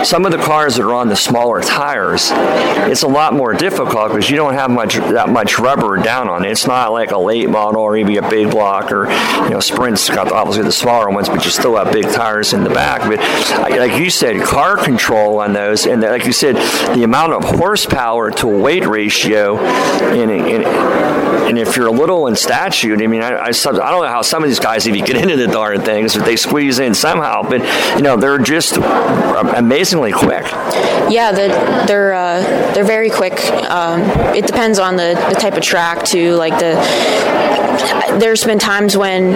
Some of the cars that are on the smaller tires, it's a lot more difficult because you don't have much that much rubber down on it. It's not like a late model or maybe a big block or you know sprints got obviously the smaller ones, but you still have big tires in the back. But like you said, car control on those, and like you said, the amount of horsepower to weight ratio, and, and, and if you're a little in stature, I mean, I, I, I don't know how some of these guys even get into the darn things, but they squeeze in somehow. But you know, they're just amazingly quick. Yeah, the, they're uh, they're very quick. Um, it depends on the, the type of track too. Like the there's been times when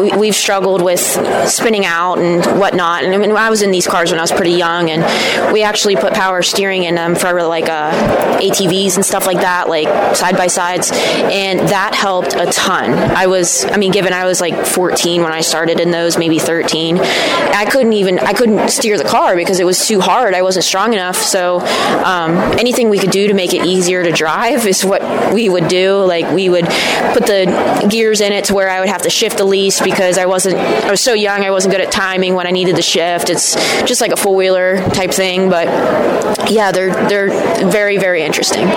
we, we've struggled with spinning out and whatnot. And I mean, I was in these cars when I was pretty young, and we actually put power steering in them for like uh, ATVs and stuff like that, like side by sides, and that helped a ton. I was, I mean, given I was like 14 when I started in those, maybe 13, I couldn't even, I couldn't steer the car because it was too hard. I wasn't strong enough. So um, anything we could do to make it easier to drive is what we would do. Like we would put the gears in it to where I would have to shift the least because I wasn't, I was so young, I wasn't good at timing when I needed to shift. It's just like a four wheeler type thing, but yeah, they're they're very very interesting.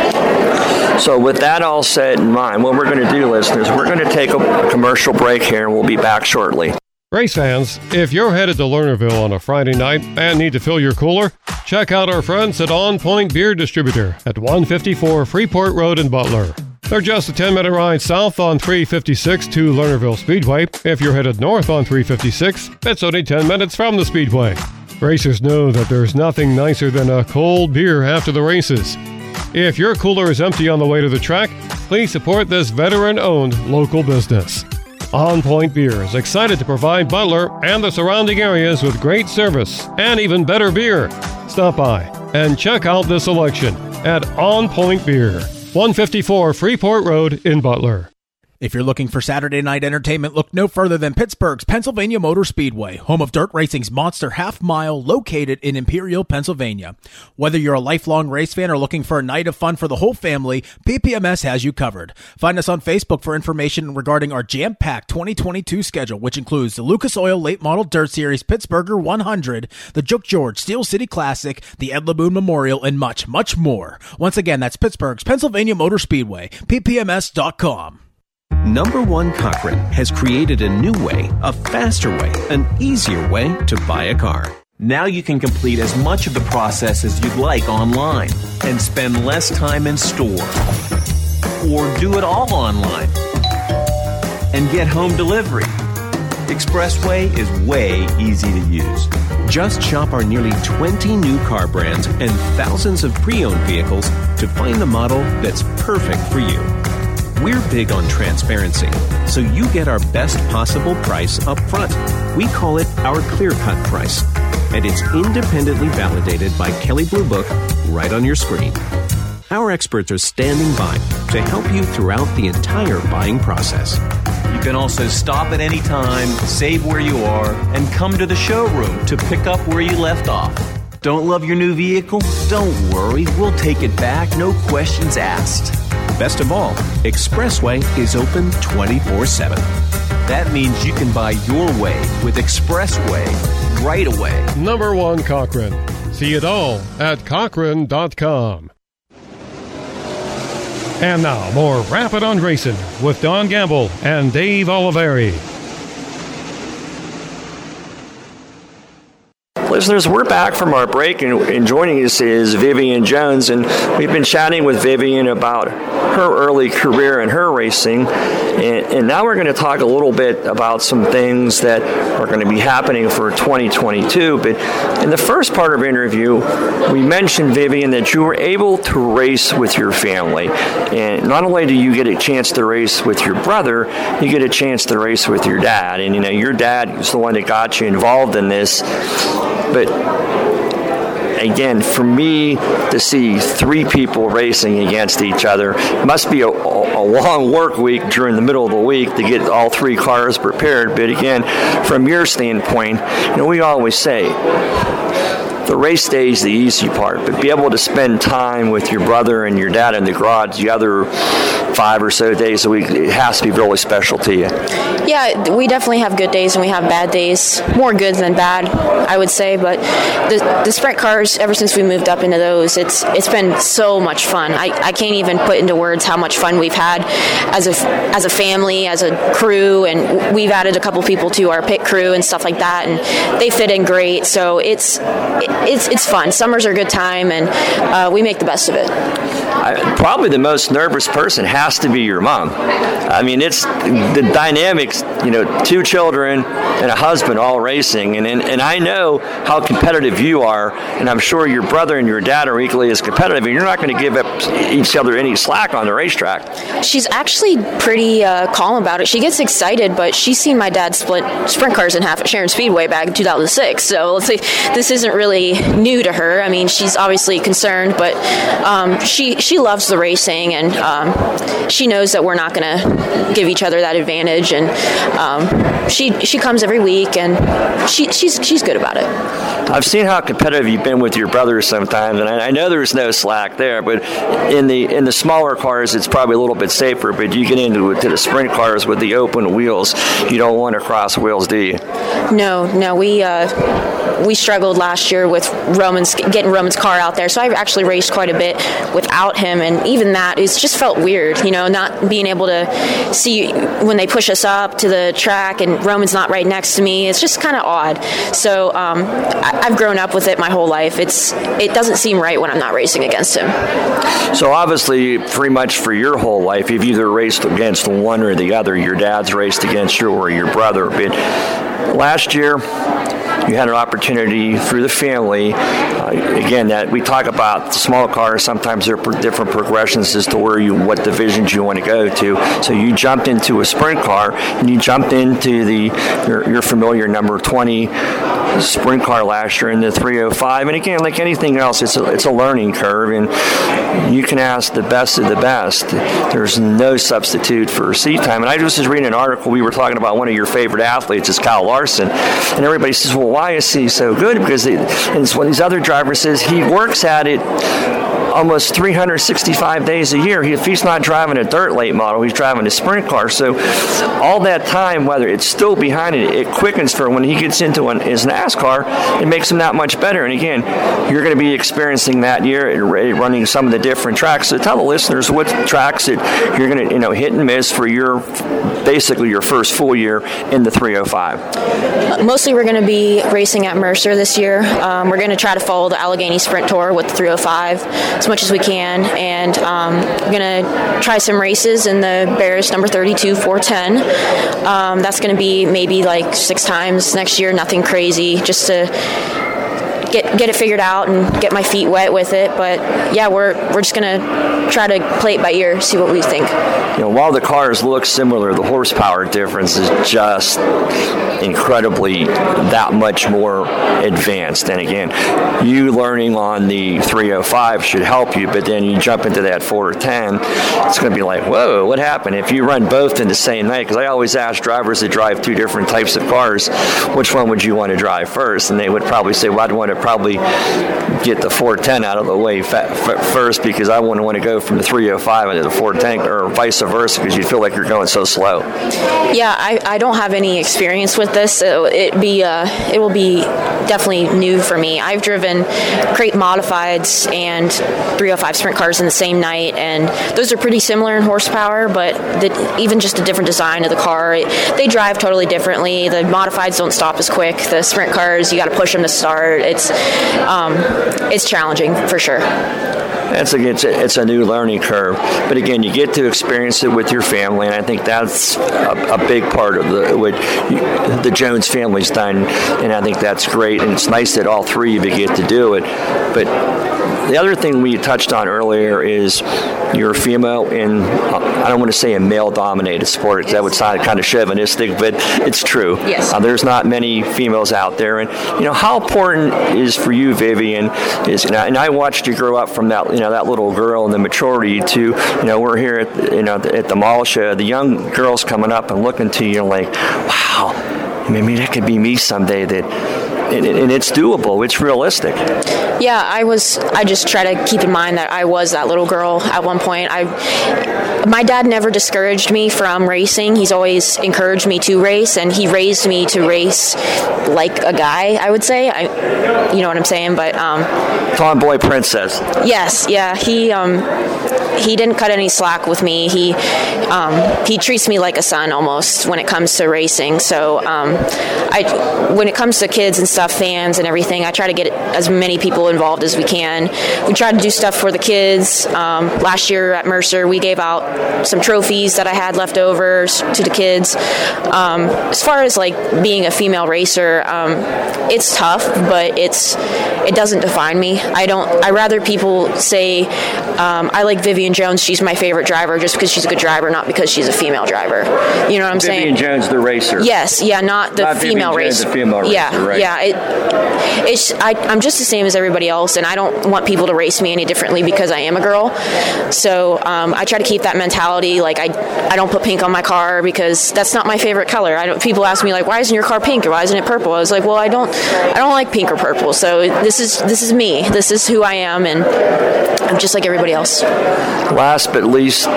So, with that all said in mind, what we're going to do, listeners, we're going to take a commercial break here and we'll be back shortly. Race fans, if you're headed to Lernerville on a Friday night and need to fill your cooler, check out our friends at On Point Beer Distributor at 154 Freeport Road in Butler. They're just a 10 minute ride south on 356 to Lernerville Speedway. If you're headed north on 356, it's only 10 minutes from the Speedway. Racers know that there's nothing nicer than a cold beer after the races. If your cooler is empty on the way to the track, please support this veteran owned local business. On Point Beer is excited to provide Butler and the surrounding areas with great service and even better beer. Stop by and check out the selection at On Point Beer, 154 Freeport Road in Butler. If you're looking for Saturday night entertainment, look no further than Pittsburgh's Pennsylvania Motor Speedway, home of dirt racing's monster half mile located in Imperial, Pennsylvania. Whether you're a lifelong race fan or looking for a night of fun for the whole family, PPMS has you covered. Find us on Facebook for information regarding our jam-packed 2022 schedule, which includes the Lucas Oil Late Model Dirt Series Pittsburgher 100, the Jook George Steel City Classic, the Ed Laboon Memorial, and much, much more. Once again, that's Pittsburgh's Pennsylvania Motor Speedway, ppms.com. Number One Cochran has created a new way, a faster way, an easier way to buy a car. Now you can complete as much of the process as you'd like online and spend less time in store. Or do it all online and get home delivery. Expressway is way easy to use. Just shop our nearly 20 new car brands and thousands of pre owned vehicles to find the model that's perfect for you. We're big on transparency, so you get our best possible price up front. We call it our clear cut price, and it's independently validated by Kelley Blue Book right on your screen. Our experts are standing by to help you throughout the entire buying process. You can also stop at any time, save where you are, and come to the showroom to pick up where you left off. Don't love your new vehicle? Don't worry, we'll take it back, no questions asked. Best of all, Expressway is open 24 7. That means you can buy your way with Expressway right away. Number one Cochran. See it all at Cochran.com. And now, more Rappin' on Racing with Don Gamble and Dave Oliveri. Listeners, we're back from our break, and, and, joining us is Vivian Jones, and we've been chatting with Vivian about her early career and her racing, and, and now we're going to talk a little bit about some things that are going to be happening for 2022. But in the first part of the interview, we mentioned Vivian that you were able to race with your family, and not only do you get a chance to race with your brother, you get a chance to race with your dad, and you know your dad is the one that got you involved in this. But again, for me to see three people racing against each other must be a, a, long work week during the middle of the week to get all three cars prepared. But again, from your standpoint, you know, we always say the race day is the easy part, but be able to spend time with your brother and your dad in the garage the other five or so days a week, it has to be really special to you. Yeah, we definitely have good days and we have bad days. More good than bad, I would say. But the, the sprint cars, ever since we moved up into those, it's it's been so much fun. I, I can't even put into words how much fun we've had as a as a family, as a crew, and we've added a couple people to our pit crew and stuff like that, and they fit in great. So it's it, it's it's fun. Summers are a good time, and uh, we make the best of it. I, probably the most nervous person has to be your mom. I mean, it's the dynamics. You know, two children and a husband all racing, and, and and I know how competitive you are, and I'm sure your brother and your dad are equally as competitive, and you're not going to give up each other any slack on the racetrack. She's actually pretty uh, calm about it. She gets excited, but she's seen my dad split sprint cars in half at Sharon Speedway back in 2006. So let's say this isn't really new to her. I mean, she's obviously concerned, but um, she she loves the racing, and um, she knows that we're not going to give each other that advantage. And um, she she comes every week, and she she's she's good about it. I've seen how competitive you've been with your brothers sometimes, and I, I know there's no slack there. But in the in the smaller cars, it's probably a little bit safer. But you get into to the sprint cars with the open wheels, you don't want to cross wheels, do you? No, no, we uh, we struggled last year with Roman's getting Roman's car out there. So I've actually raced quite a bit without him, and even that it just felt weird. You know, not being able to see when they push us up to the track, and Roman's not right next to me. It's just kind of odd. So um, I, I've grown up with it my whole life. It's it doesn't seem right when I'm not racing against him. So obviously, pretty much for your whole life, you've either raced against one or the other. Your dad's raced against you or your brother. But last year, you had an opportunity through the family. Uh, again, that we talk about small cars. Sometimes there are different progressions as to where you, what divisions you want to go to. So you jumped into a sprint car, and you jumped into the your, your familiar number 20 sprint car last year in the 305. And again, like anything else, it's a, it's a learning curve, and you can ask the best of the best. There's no substitute for seat time. And I just was reading an article. We were talking about one of your favorite athletes, is Kyle Larson, and everybody says, "Well, why is he so good?" Because it's one of these other drivers says he works at it almost 365 days a year. If he's not driving a dirt late model, he's driving a sprint car. So all that time, whether it's still behind it, it quickens for when he gets into an, his NASCAR, it makes him that much better. And again, you're going to be experiencing that year running some of the different tracks. So tell the listeners what tracks that you're going to you know hit and miss for your basically your first full year in the 305. Mostly, we're going to be racing at Mercer this year. Um, we're going to try to follow the Allegheny Sprint Tour with the 305 as much as we can, and um, we're to try some races in the Bears number 32 410. Um, that's to be maybe like six times next year. Nothing crazy, just to get get it figured out and get my feet wet with it. But yeah, we're we're just gonna try to play it by ear, see what we think. You know, while the cars look similar, the horsepower difference is just incredibly that much more advanced. And again, you learning on the 305 should help you, but then you jump into that 410, it's going to be like, whoa, what happened? If you run both in the same night, because I always ask drivers that drive two different types of cars, which one would you want to drive first? And they would probably say, well, I'd want to probably get the 410 out of the way first because I wouldn't want to go from the 305 into the 410 or vice versa because you feel like you're going so slow. Yeah, I, I don't have any experience with this, so it be uh, it will be definitely new for me. I've driven crate modifieds and 305 sprint cars in the same night, and those are pretty similar in horsepower, but the, even just a different design of the car, it, they drive totally differently. The modifieds don't stop as quick. The sprint cars, you got to push them to start. It's um, it's challenging for sure. It's a, it's, a, it's a new learning curve, but again, you get to experience it with your family, and I think that's a, a big part of the, what you, the Jones family's done, and I think that's great, and it's nice that all three of you get to do it. But the other thing we touched on earlier is you're a female in, I don't want to say a male dominated sport because that would sound kind of chauvinistic, but it's true. Yes. Uh, there's not many females out there. And, you know, how important is for you, Vivian, is, you know, and I watched you grow up from that, you know, that little girl and the maturity to, you know, we're here at, you know, at the mall show, the young girls coming up and looking to you like, wow, maybe that could be me someday that, and, and it's doable. It's realistic. Yeah, I was. I just try to keep in mind that I was that little girl at one point. I, my dad never discouraged me from racing. He's always encouraged me to race, and he raised me to race like a guy. I would say. I, you know what I'm saying, but um, tomboy princess. Yes, yeah. He um, he didn't cut any slack with me. He um, he treats me like a son almost when it comes to racing. So um, I when it comes to kids and stuff stuff, fans and everything. I try to get as many people involved as we can. We try to do stuff for the kids. Um, last year at Mercer, we gave out some trophies that I had left over to the kids. Um, as far as like being a female racer, um, it's tough, but it's it doesn't define me. I don't. I rather people say um, I like Vivian Jones. She's my favorite driver just because she's a good driver, not because she's a female driver. You know what I'm Vivian saying? Vivian Jones, the racer. Yes, yeah, not the Not Vivian female Jones, racer. the female racer, yeah, right. yeah. It, it's I, I'm just the same as everybody else, and I don't want people to race me any differently because I am a girl. So um, I try to keep that mentality. Like I, I don't put pink on my car because that's not my favorite color. I don't. People ask me like, why isn't your car pink or why isn't it purple? I was like, well, I don't, I don't like pink or purple. So this is this is me. This is who I am, and I'm just like everybody else. Last but least,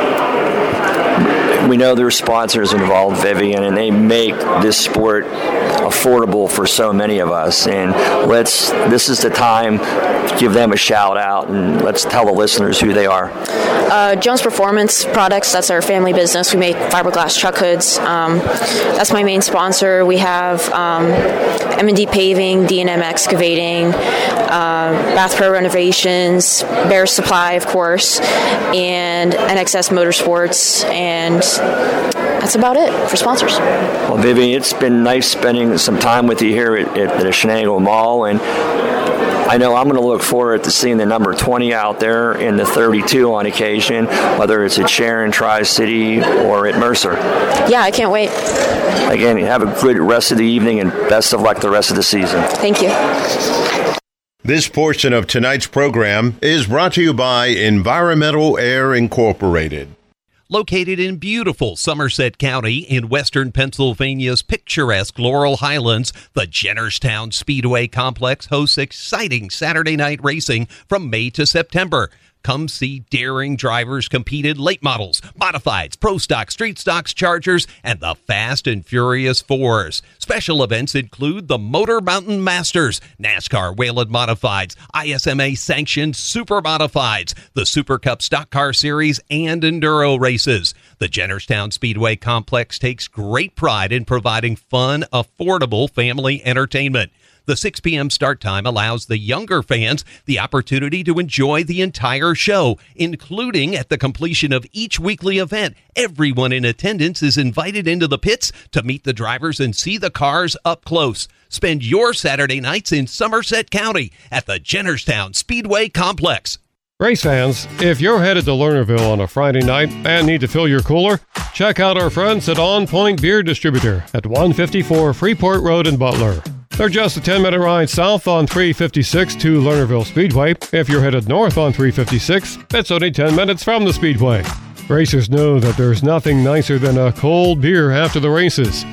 we know there's sponsors involved, Vivian, and they make this sport affordable for so many of us. And let's this is the time to give them a shout out and let's tell the listeners who they are. Uh, Jones Performance Products, that's our family business. We make fiberglass truck hoods. Um, that's my main sponsor. We have um, M&D Paving, D&M Excavating, uh, Bath Pro Renovations, Bear Supply, of course, and NXS Motorsports, and that's about it for sponsors. Well, Vivian, it's been nice spending some time with you here at, at the Shenango Mall, and I know I'm going to look forward to seeing the number 20 out there in the 32 on occasion, whether it's at Sharon, Tri City, or at Mercer. Yeah, I can't wait. Again, have a good rest of the evening and best of luck the rest of the season. Thank you. This portion of tonight's program is brought to you by Environmental Air Incorporated. Located in beautiful Somerset County in western Pennsylvania's picturesque Laurel Highlands, the Jennerstown Speedway Complex hosts exciting Saturday night racing from May to September. Come see daring drivers compete in late models, modifieds, pro stock, street stocks, chargers, and the Fast and Furious Fours. Special events include the Motor Mountain Masters, NASCAR Whelen Modifieds, ISMA sanctioned Super Modifieds, the Super Cup Stock Car Series, and Enduro races. The Jennerstown Speedway Complex takes great pride in providing fun, affordable family entertainment. The 6 p.m. start time allows the younger fans the opportunity to enjoy the entire show, including at the completion of each weekly event. Everyone in attendance is invited into the pits to meet the drivers and see the cars up close. Spend your Saturday nights in Somerset County at the Jennerstown Speedway Complex. Race fans, if you're headed to Lernerville on a Friday night and need to fill your cooler, check out our friends at On Point Beer Distributor at 154 Freeport Road in Butler. They're just a 10 minute ride south on 356 to Lernerville Speedway. If you're headed north on 356, it's only 10 minutes from the Speedway. Racers know that there's nothing nicer than a cold beer after the races.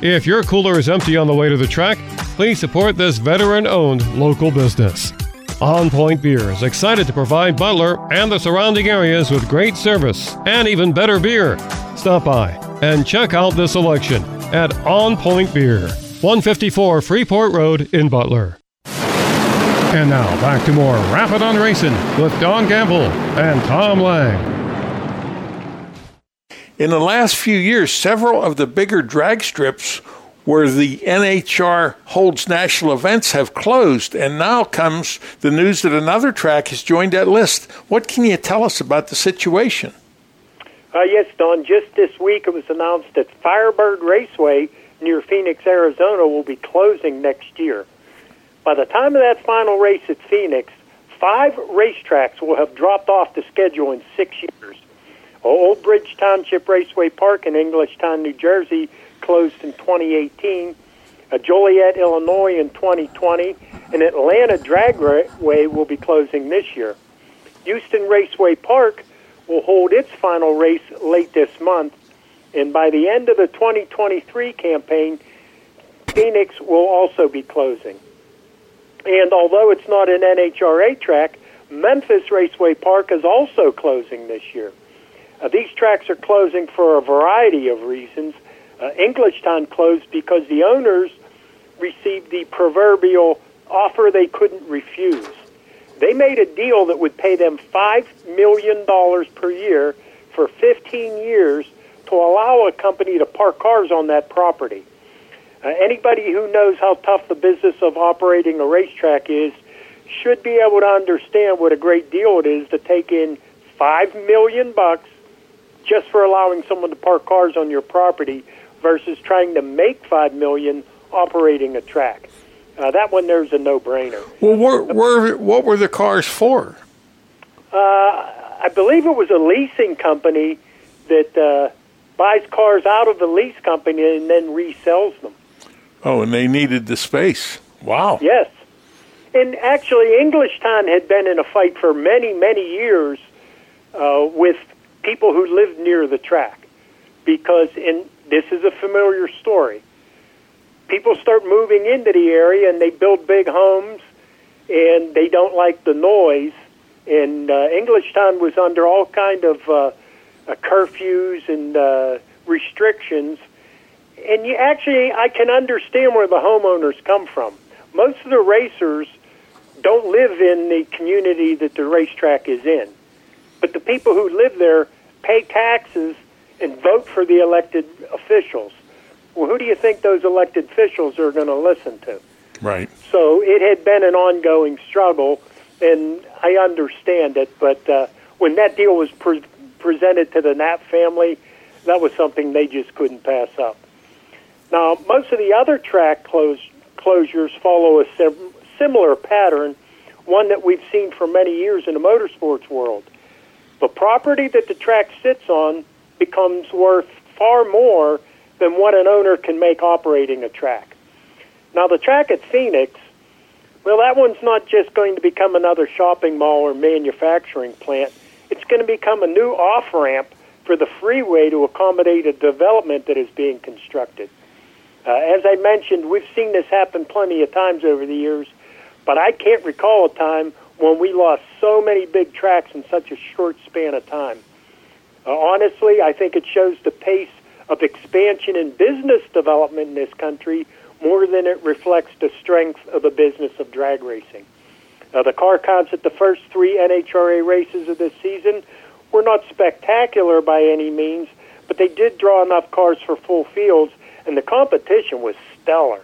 If your cooler is empty on the way to the track, please support this veteran owned local business. On Point Beer is excited to provide Butler and the surrounding areas with great service and even better beer. Stop by and check out the selection at On Point Beer, 154 Freeport Road in Butler. And now back to more Rappin' on Racing with Don Gamble and Tom Lang. In the last few years, several of the bigger drag strips where the NHR holds national events have closed, and now comes the news that another track has joined that list. What can you tell us about the situation? Uh, yes, Don. Just this week, it was announced that Firebird Raceway near Phoenix, Arizona, will be closing next year. By the time of that final race at Phoenix, five racetracks will have dropped off the schedule in six years. Old Bridge Township Raceway Park in Englishtown, New Jersey, closed in 2018. Uh, Joliet, Illinois, in 2020, and Atlanta Dragway will be closing this year. Houston Raceway Park will hold its final race late this month, and by the end of the 2023 campaign, Phoenix will also be closing. And although it's not an NHRA track, Memphis Raceway Park is also closing this year. Uh, these tracks are closing for a variety of reasons. Uh, Englishtown closed because the owners received the proverbial offer they couldn't refuse. They made a deal that would pay them $5 million per year for 15 years to allow a company to park cars on that property. Uh, anybody who knows how tough the business of operating a racetrack is should be able to understand what a great deal it is to take in five million bucks just for allowing someone to park cars on your property versus trying to make five million operating a track. Uh, that one there's a no-brainer. Well, were, were, what were the cars for? Uh, I believe it was a leasing company that uh, buys cars out of the lease company and then resells them. Oh, and they needed the space. Wow. Yes. And actually, Englishtown had been in a fight for many, many years uh, with people who lived near the track because, and this is a familiar story, people start moving into the area and they build big homes and they don't like the noise. And uh, Englishtown was under all kind of uh, uh, curfews and uh, restrictions. And you actually, I can understand where the homeowners come from. Most of the racers don't live in the community that the racetrack is in, but the people who live there pay taxes and vote for the elected officials. Well, who do you think those elected officials are going to listen to? Right. So it had been an ongoing struggle, and I understand it. But uh, when that deal was pre- presented to the Knapp family, that was something they just couldn't pass up. Now, most of the other track close, closures follow a sim- similar pattern, one that we've seen for many years in the motorsports world. The property that the track sits on becomes worth far more than what an owner can make operating a track. Now, the track at Phoenix, well, that one's not just going to become another shopping mall or manufacturing plant. Going to become a new off ramp for the freeway to accommodate a development that is being constructed. Uh, as I mentioned, we've seen this happen plenty of times over the years, but I can't recall a time when we lost so many big tracks in such a short span of time. Uh, honestly, I think it shows the pace of expansion and business development in this country more than it reflects the strength of the business of drag racing. Uh, the car counts at the first three NHRA races of this season were not spectacular by any means, but they did draw enough cars for full fields, and the competition was stellar.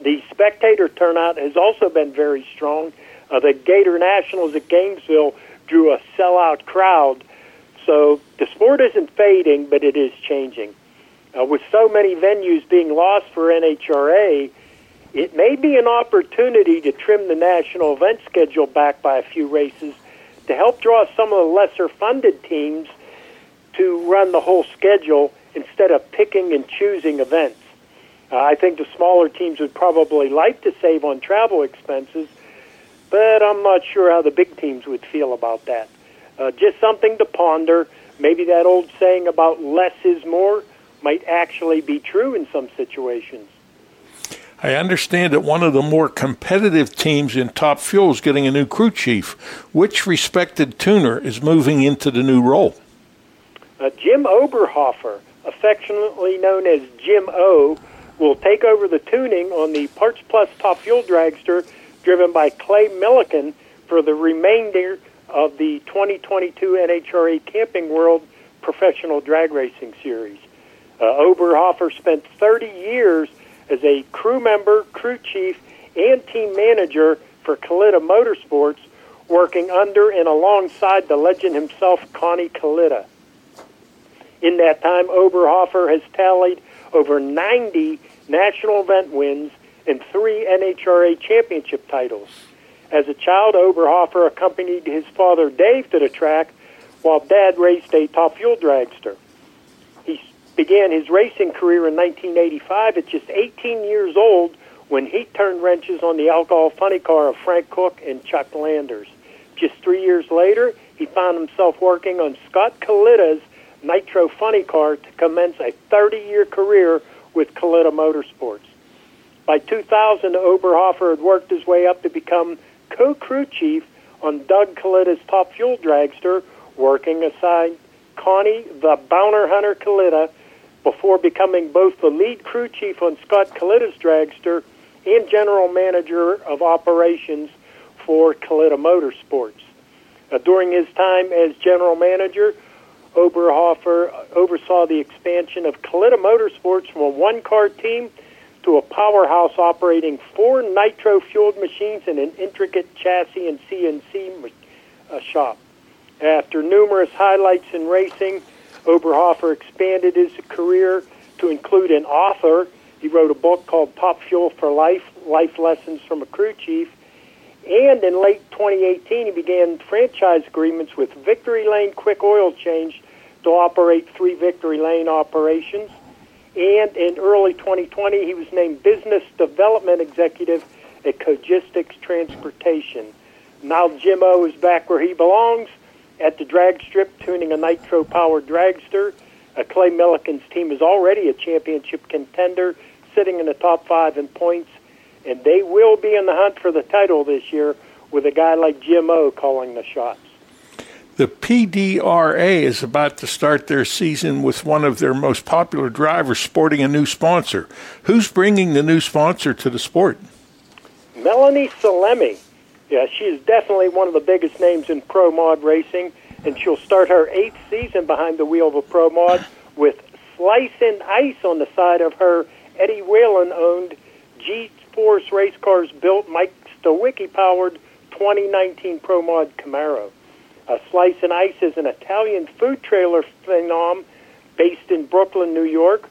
The spectator turnout has also been very strong. Uh, the Gator Nationals at Gainesville drew a sellout crowd. So the sport isn't fading, but it is changing. Uh, with so many venues being lost for NHRA, it may be an opportunity to trim the national event schedule back by a few races to help draw some of the lesser funded teams to run the whole schedule instead of picking and choosing events. Uh, I think the smaller teams would probably like to save on travel expenses, but I'm not sure how the big teams would feel about that. Uh, just something to ponder. Maybe that old saying about less is more might actually be true in some situations. I understand that one of the more competitive teams in Top Fuel is getting a new crew chief. Which respected tuner is moving into the new role? Uh, Jim Oberhofer, affectionately known as Jim O, will take over the tuning on the Parts Plus Top Fuel dragster driven by Clay Millican for the remainder of the 2022 NHRA Camping World Professional Drag Racing Series. Uh, Oberhofer spent 30 years as a crew member, crew chief, and team manager for Kalitta Motorsports, working under and alongside the legend himself, Connie Kalitta. In that time, Oberhofer has tallied over 90 national event wins and three NHRA championship titles. As a child, Oberhofer accompanied his father Dave to the track while Dad raced a top fuel dragster. Began his racing career in 1985 at just 18 years old when he turned wrenches on the alcohol funny car of Frank Cook and Chuck Landers. Just three years later, he found himself working on Scott Kalitta's Nitro funny car to commence a 30-year career with Kalitta Motorsports. By 2000, Oberhofer had worked his way up to become co-crew chief on Doug Kalitta's Top Fuel dragster, working aside Connie the Bounty Hunter Kalitta before becoming both the lead crew chief on Scott Kalitta's dragster and general manager of operations for Kalitta Motorsports. Uh, during his time as general manager, Oberhofer oversaw the expansion of Kalitta Motorsports from a one-car team to a powerhouse operating four nitro fueled machines and an intricate chassis and CNC uh, shop. After numerous highlights in racing, Oberhofer expanded his career to include an author. He wrote a book called Top Fuel for Life Life Lessons from a Crew Chief. And in late 2018, he began franchise agreements with Victory Lane Quick Oil Change to operate three Victory Lane operations. And in early 2020, he was named Business Development Executive at Cogistics Transportation. Now Jim O is back where he belongs at the drag strip tuning a nitro powered dragster. Uh, Clay Millican's team is already a championship contender, sitting in the top five in points, and they will be in the hunt for the title this year with a guy like Jim O calling the shots. The PDRA is about to start their season with one of their most popular drivers sporting a new sponsor. Who's bringing the new sponsor to the sport? Melanie Salemi. Yeah, she is definitely one of the biggest names in pro mod racing, and she'll start her eighth season behind the wheel of a pro mod with Slice and Ice on the side of her Eddie Whalen owned G Force race cars built Mike Stowicki powered 2019 Pro Mod Camaro. Slice and Ice is an Italian food trailer phenom based in Brooklyn, New York.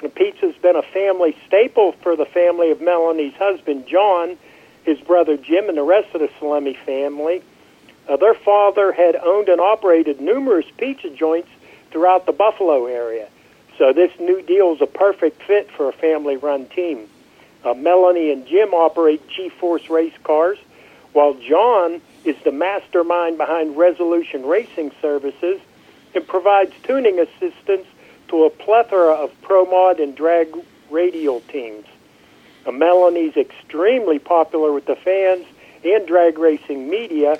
The pizza's been a family staple for the family of Melanie's husband, John, his brother Jim, and the rest of the Salemi family. Uh, their father had owned and operated numerous pizza joints throughout the Buffalo area. So this new deal is a perfect fit for a family-run team. Uh, Melanie and Jim operate G-Force race cars, while John is the mastermind behind Resolution Racing Services and provides tuning assistance to a plethora of pro mod and drag radial teams. Melanie's extremely popular with the fans and drag racing media,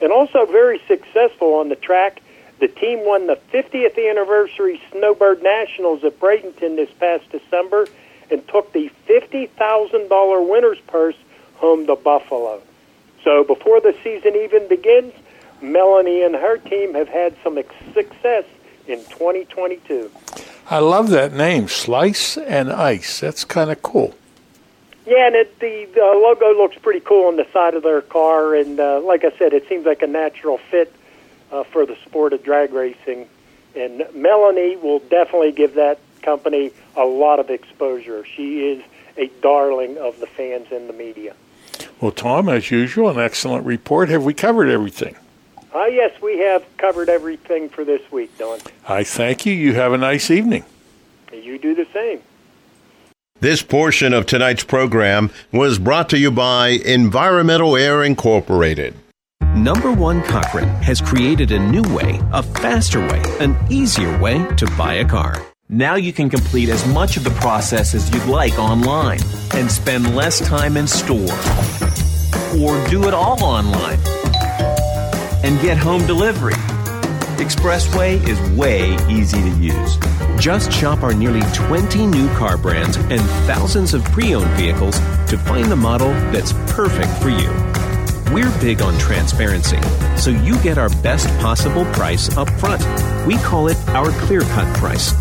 and also very successful on the track. The team won the 50th anniversary Snowbird Nationals at Bradenton this past December and took the $50,000 winner's purse home to Buffalo. So before the season even begins, Melanie and her team have had some success in 2022. I love that name, Slice and Ice. That's kind of cool. Yeah, and it, the, the logo looks pretty cool on the side of their car, and uh, like I said, it seems like a natural fit uh, for the sport of drag racing. And Melanie will definitely give that company a lot of exposure. She is a darling of the fans and the media. Well, Tom, as usual, an excellent report. Have we covered everything? Ah, yes, we have covered everything for this week, Don. I thank you. You have a nice evening. You do the same. This portion of tonight's program was brought to you by Environmental Air Incorporated. Number One Cochran has created a new way, a faster way, an easier way to buy a car. Now you can complete as much of the process as you'd like online and spend less time in store. Or do it all online and get home delivery. Expressway is way easy to use. Just shop our nearly 20 new car brands and thousands of pre owned vehicles to find the model that's perfect for you. We're big on transparency, so you get our best possible price up front. We call it our clear cut price,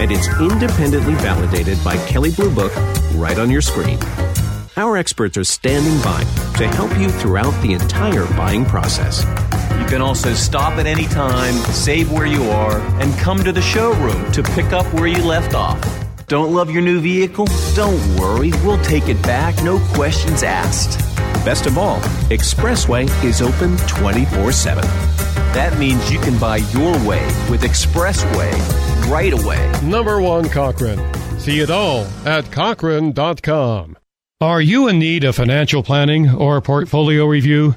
and it's independently validated by Kelley Blue Book right on your screen. Our experts are standing by to help you throughout the entire buying process. You can also stop at any time, save where you are, and come to the showroom to pick up where you left off. Don't love your new vehicle? Don't worry, we'll take it back, no questions asked. Best of all, Expressway is open 24 7. That means you can buy your way with Expressway right away. Number one Cochran. See it all at Cochran.com. Are you in need of financial planning or portfolio review?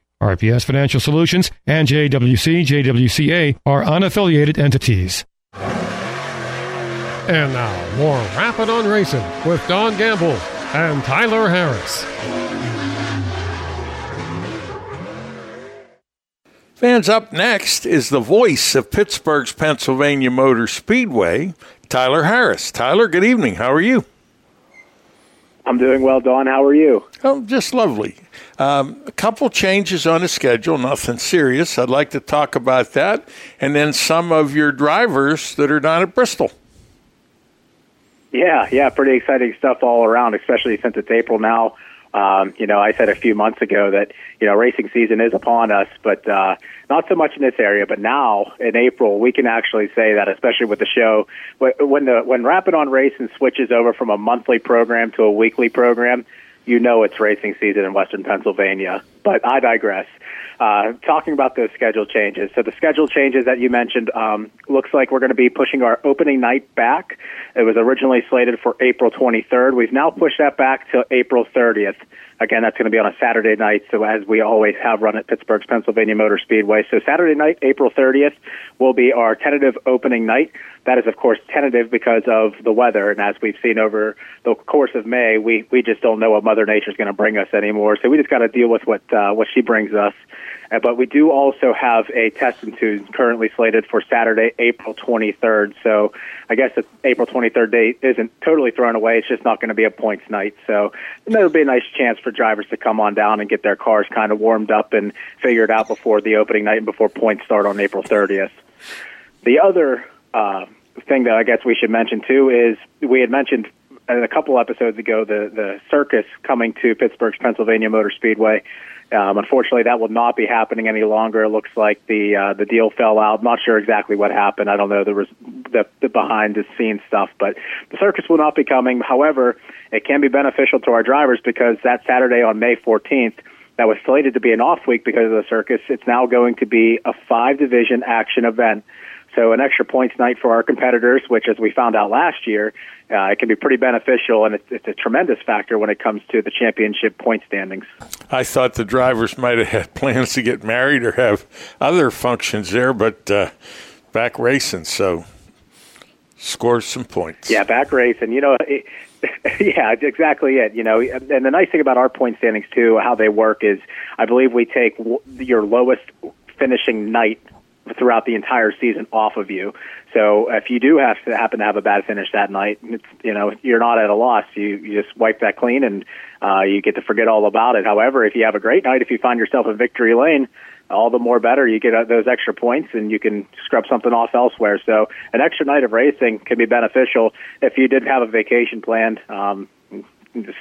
RPS Financial Solutions and JWC, JWCA are unaffiliated entities. And now, more Rappin' on Racing with Don Gamble and Tyler Harris. Fans, up next is the voice of Pittsburgh's Pennsylvania Motor Speedway, Tyler Harris. Tyler, good evening. How are you? I'm doing well, Don. How are you? Oh, just lovely. Um, a couple changes on the schedule, nothing serious. I'd like to talk about that, and then some of your drivers that are down at Bristol. Yeah, yeah, pretty exciting stuff all around, especially since it's April now. Um, you know, I said a few months ago that you know racing season is upon us, but uh, not so much in this area. But now in April, we can actually say that, especially with the show, when the when Rappin' on Racing switches over from a monthly program to a weekly program, you know it's racing season in Western Pennsylvania. But I digress. Uh, talking about those schedule changes. So the schedule changes that you mentioned um, looks like we're going to be pushing our opening night back. It was originally slated for April 23rd. We've now pushed that back to April 30th. Again, that's going to be on a Saturday night, so as we always have run at Pittsburgh's Pennsylvania Motor Speedway. So Saturday night, April 30th, will be our tentative opening night. That is, of course, tentative because of the weather, and as we've seen over the course of May, we we just don't know what Mother Nature is going to bring us anymore. So we just got to deal with what uh, what she brings us. Uh, but we do also have a test and tune currently slated for Saturday, April 23rd. So I guess the April 23rd date isn't totally thrown away. It's just not going to be a points night. So that'll be a nice chance for drivers to come on down and get their cars kind of warmed up and figured out before the opening night and before points start on April 30th. The other uh, thing that I guess we should mention too is we had mentioned a couple episodes ago the the circus coming to Pittsburgh's Pennsylvania Motor Speedway. Um, unfortunately, that will not be happening any longer. It looks like the uh, the deal fell out. I'm not sure exactly what happened. I don't know the, the the behind the scenes stuff, but the circus will not be coming. However, it can be beneficial to our drivers because that Saturday on May 14th, that was slated to be an off week because of the circus. It's now going to be a five division action event. So an extra points night for our competitors, which, as we found out last year, uh, it can be pretty beneficial, and it's, it's a tremendous factor when it comes to the championship point standings. I thought the drivers might have had plans to get married or have other functions there, but uh, back racing, so scores some points. Yeah, back racing. You know, it, yeah, exactly it. You know, and the nice thing about our point standings too, how they work is, I believe we take your lowest finishing night throughout the entire season off of you. So if you do have to happen to have a bad finish that night, it's, you know you're not at a loss. You you just wipe that clean and uh, you get to forget all about it. However, if you have a great night, if you find yourself in victory lane, all the more better. You get uh, those extra points and you can scrub something off elsewhere. So an extra night of racing can be beneficial if you did have a vacation planned. Um,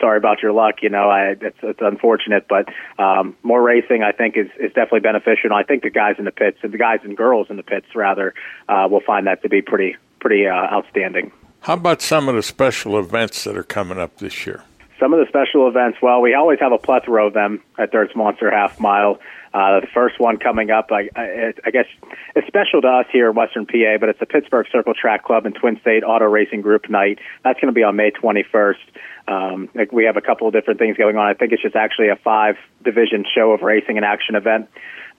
sorry about your luck. You know, I, it's, it's unfortunate, but um, more racing, I think, is, is definitely beneficial. I think the guys in the pits, the guys and girls in the pits, rather, uh, will find that to be pretty pretty uh, outstanding. How about some of the special events that are coming up this year? Some of the special events, well, we always have a plethora of them at Dirt's Monster Half Mile. Uh, the first one coming up, I, I, I guess, it's special to us here in Western PA, but it's the Pittsburgh Circle Track Club and Twin State Auto Racing Group night. That's going to be on May 21st. Um, like we have a couple of different things going on. I think it's just actually a five division show of racing and action event.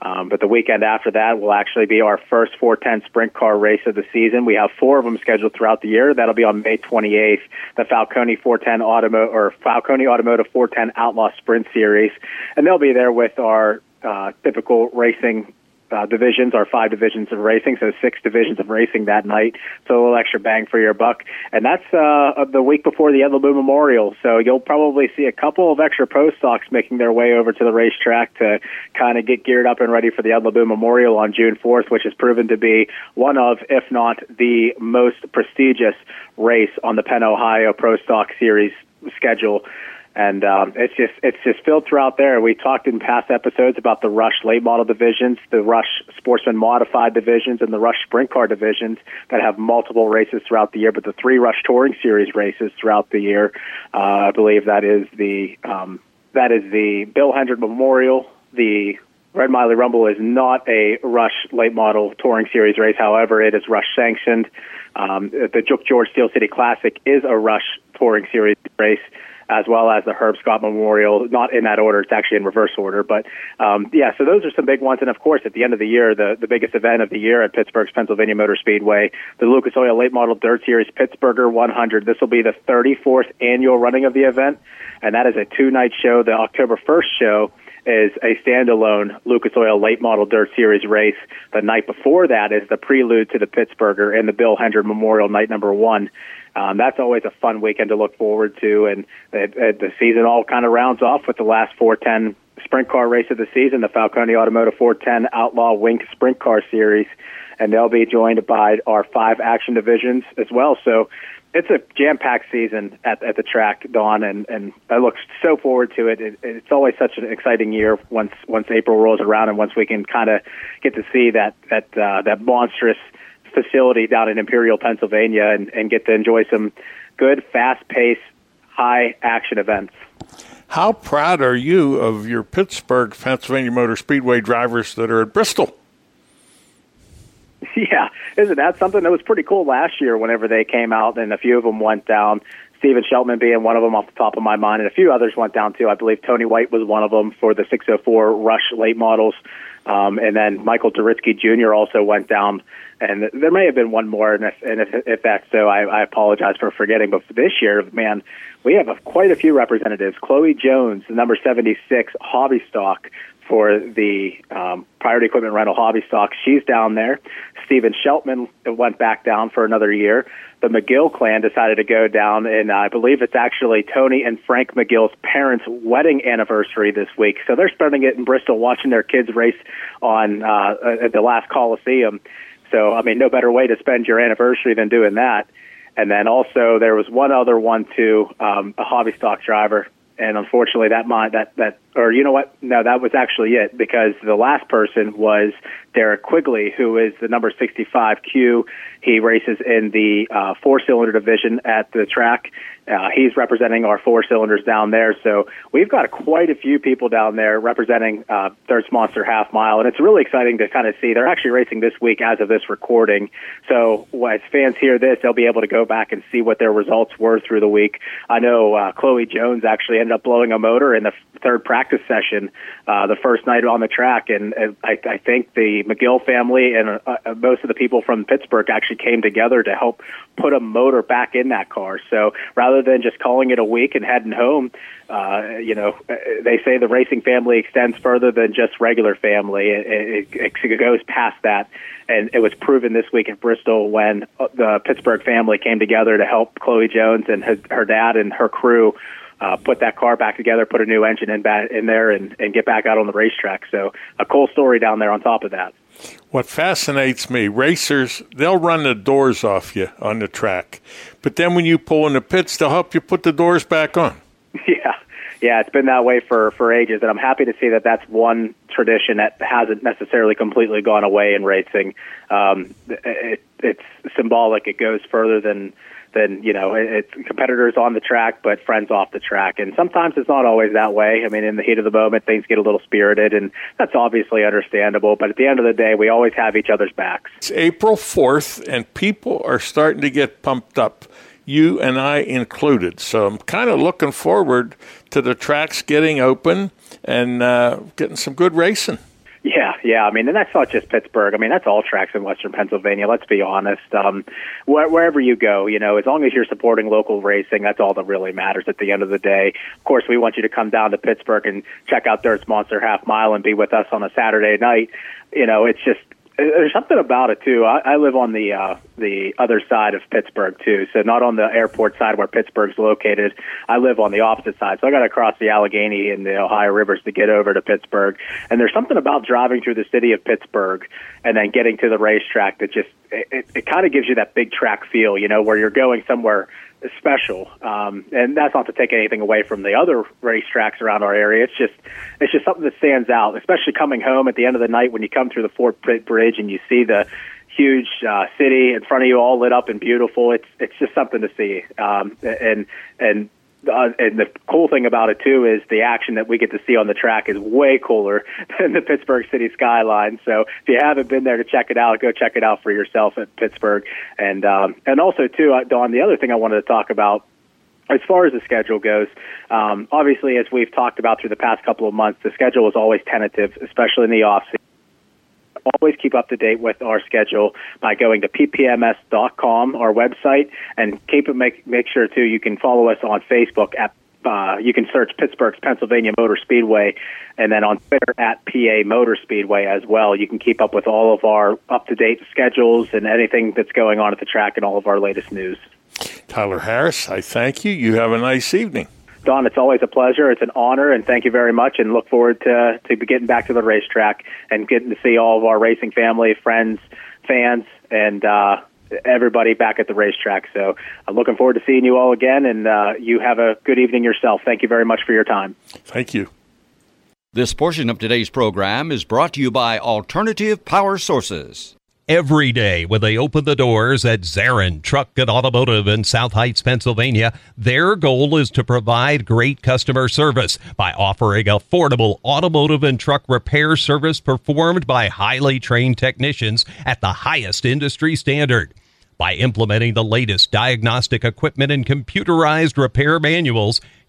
Um, but the weekend after that will actually be our first 410 sprint car race of the season. We have four of them scheduled throughout the year. That'll be on May 28th, the Falcone 410 Automo or Falcone Automotive 410 Outlaw Sprint Series, and they'll be there with our uh, typical racing uh, divisions, our five divisions of racing, so six divisions of racing that night. So a little extra bang for your buck, and that's uh, the week before the Ed Laboon Memorial. So you'll probably see a couple of extra pro stocks making their way over to the racetrack to kind of get geared up and ready for the Ed Laboon Memorial on June 4th, which has proven to be one of, if not the most prestigious race on the Penn Ohio Pro Stock Series schedule and um, it's just it's just filled throughout there. We talked in past episodes about the Rush late model divisions, the Rush Sportsman modified divisions, and the Rush Sprint Car divisions that have multiple races throughout the year. But the three Rush Touring Series races throughout the year, uh, I believe that is the um, that is the Bill Hendren Memorial, the Red Miley Rumble is not a Rush late model touring series race. However, it is Rush sanctioned. Um, the George Steel City Classic is a Rush touring series race as well as the Herb Scott Memorial. Not in that order; it's actually in reverse order. But um, yeah, so those are some big ones. And of course, at the end of the year, the the biggest event of the year at Pittsburgh's Pennsylvania Motor Speedway, the Lucas Oil Late Model Dirt Series Pittsburgher 100. This will be the 34th annual running of the event, and that is a two night show. The October 1st show is a standalone Lucas Oil Late Model Dirt Series race. The night before that is the prelude to the Pittsburgher and the Bill Hendren Memorial Night Number One. Um, that's always a fun weekend to look forward to, and it, it, the season all kind of rounds off with the last 410 sprint car race of the season, the Falcone Automotive 410 Outlaw Wink Sprint Car Series, and they'll be joined by our five action divisions as well. So it's a jam-packed season at, at the track, Don, and, and I look so forward to it. it. It's always such an exciting year once once April rolls around and once we can kind of get to see that that uh, that monstrous – facility down in Imperial, Pennsylvania, and, and get to enjoy some good, fast paced, high action events. How proud are you of your Pittsburgh, Pennsylvania Motor Speedway drivers that are at Bristol? Yeah, isn't that something that was pretty cool last year whenever they came out and a few of them went down? Steven Sheltman being one of them off the top of my mind, and a few others went down too. I believe Tony White was one of them for the 604 Rush late models. Um, and then Michael Duritsky Jr. also went down and there may have been one more, and if, and if, if that's so, I, I apologize for forgetting. But for this year, man, we have a, quite a few representatives. Chloe Jones, the number 76 hobby stock for the um, Priority Equipment Rental hobby stock, she's down there. Stephen Sheltman went back down for another year. The McGill clan decided to go down, and I believe it's actually Tony and Frank McGill's parents' wedding anniversary this week. So they're spending it in Bristol, watching their kids race on uh, at the last Coliseum. So, I mean, no better way to spend your anniversary than doing that. And then also there was one other one too, um, a hobby stock driver, and unfortunately that might that that or you know what? No, that was actually it because the last person was Derek Quigley, who is the number 65Q. He races in the uh, four cylinder division at the track. Uh, he's representing our four cylinders down there. So we've got quite a few people down there representing uh, Dirt's Monster Half Mile. And it's really exciting to kind of see. They're actually racing this week as of this recording. So as fans hear this, they'll be able to go back and see what their results were through the week. I know uh, Chloe Jones actually ended up blowing a motor in the third practice session uh, the first night on the track. And, and I, I think the McGill family and uh, most of the people from Pittsburgh actually came together to help put a motor back in that car. So rather than just calling it a week and heading home, uh, you know, uh, they say the racing family extends further than just regular family. It, it, it goes past that. And it was proven this week in Bristol when uh, the Pittsburgh family came together to help Chloe Jones and his, her dad and her crew uh, put that car back together, put a new engine in, in there, and, and get back out on the racetrack. So a cool story down there on top of that. What fascinates me, racers, they'll run the doors off you on the track. But then when you pull in the pits, they'll help you put the doors back on. Yeah. Yeah, it's been that way for, for ages, and I'm happy to see that that's one tradition that hasn't necessarily completely gone away in racing. Um, it, it's symbolic. It goes further than then you know it's competitors on the track, but friends off the track. And sometimes it's not always that way. I mean, in the heat of the moment, things get a little spirited, and that's obviously understandable. But at the end of the day, we always have each other's backs. It's April fourth, and people are starting to get pumped up. You and I included. So I'm kind of looking forward to the tracks getting open and uh, getting some good racing. Yeah, yeah. I mean, and that's not just Pittsburgh. I mean, that's all tracks in Western Pennsylvania. Let's be honest. Um, where, wherever you go, you know, as long as you're supporting local racing, that's all that really matters at the end of the day. Of course, we want you to come down to Pittsburgh and check out Dirt's Monster Half Mile and be with us on a Saturday night. You know, it's just there's something about it too. I, I live on the uh, the other side of Pittsburgh too, so not on the airport side where Pittsburgh's located. I live on the opposite side, so I got to cross the Allegheny and the Ohio rivers to get over to Pittsburgh. And there's something about driving through the city of Pittsburgh and then getting to the racetrack that just it, it, it kind of gives you that big track feel, you know, where you're going somewhere special. Um, and that's not to take anything away from the other racetracks around our area. It's just it's just something that stands out, especially coming home at the end of the night when you come through the Fort Pitt Bridge and you see the huge uh, city in front of you, all lit up and beautiful. It's it's just something to see. Um, and and uh, and the cool thing about it too is the action that we get to see on the track is way cooler than the Pittsburgh city skyline. So if you haven't been there to check it out, go check it out for yourself at Pittsburgh. And um, and also too, uh, Don, the other thing I wanted to talk about as far as the schedule goes, um, obviously, as we've talked about through the past couple of months, the schedule is always tentative, especially in the off season always keep up to date with our schedule by going to ppms.com, our website, and keep it make make sure too you can follow us on Facebook at uh, you can search Pittsburgh's Pennsylvania Motor Speedway, and then on Twitter at PA Motor Speedway as well. You can keep up with all of our up to date schedules and anything that's going on at the track and all of our latest news. Tyler Harris, I thank you. You have a nice evening. Don, it's always a pleasure. It's an honor, and thank you very much. And look forward to to getting back to the racetrack and getting to see all of our racing family, friends, fans, and uh, everybody back at the racetrack. So I'm looking forward to seeing you all again, and uh, you have a good evening yourself. Thank you very much for your time. Thank you. This portion of today's program is brought to you by Alternative Power Sources every day when they open the doors at Zarin Truck and Automotive in South Heights, Pennsylvania. Their goal is to provide great customer service by offering affordable automotive and truck repair service performed by highly trained technicians at the highest industry standard. By implementing the latest diagnostic equipment and computerized repair manuals,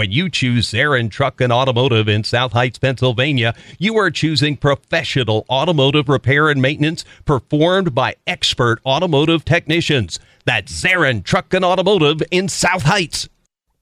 When you choose Zarin Truck and Automotive in South Heights, Pennsylvania, you are choosing professional automotive repair and maintenance performed by expert automotive technicians. That's Zarin Truck and Automotive in South Heights.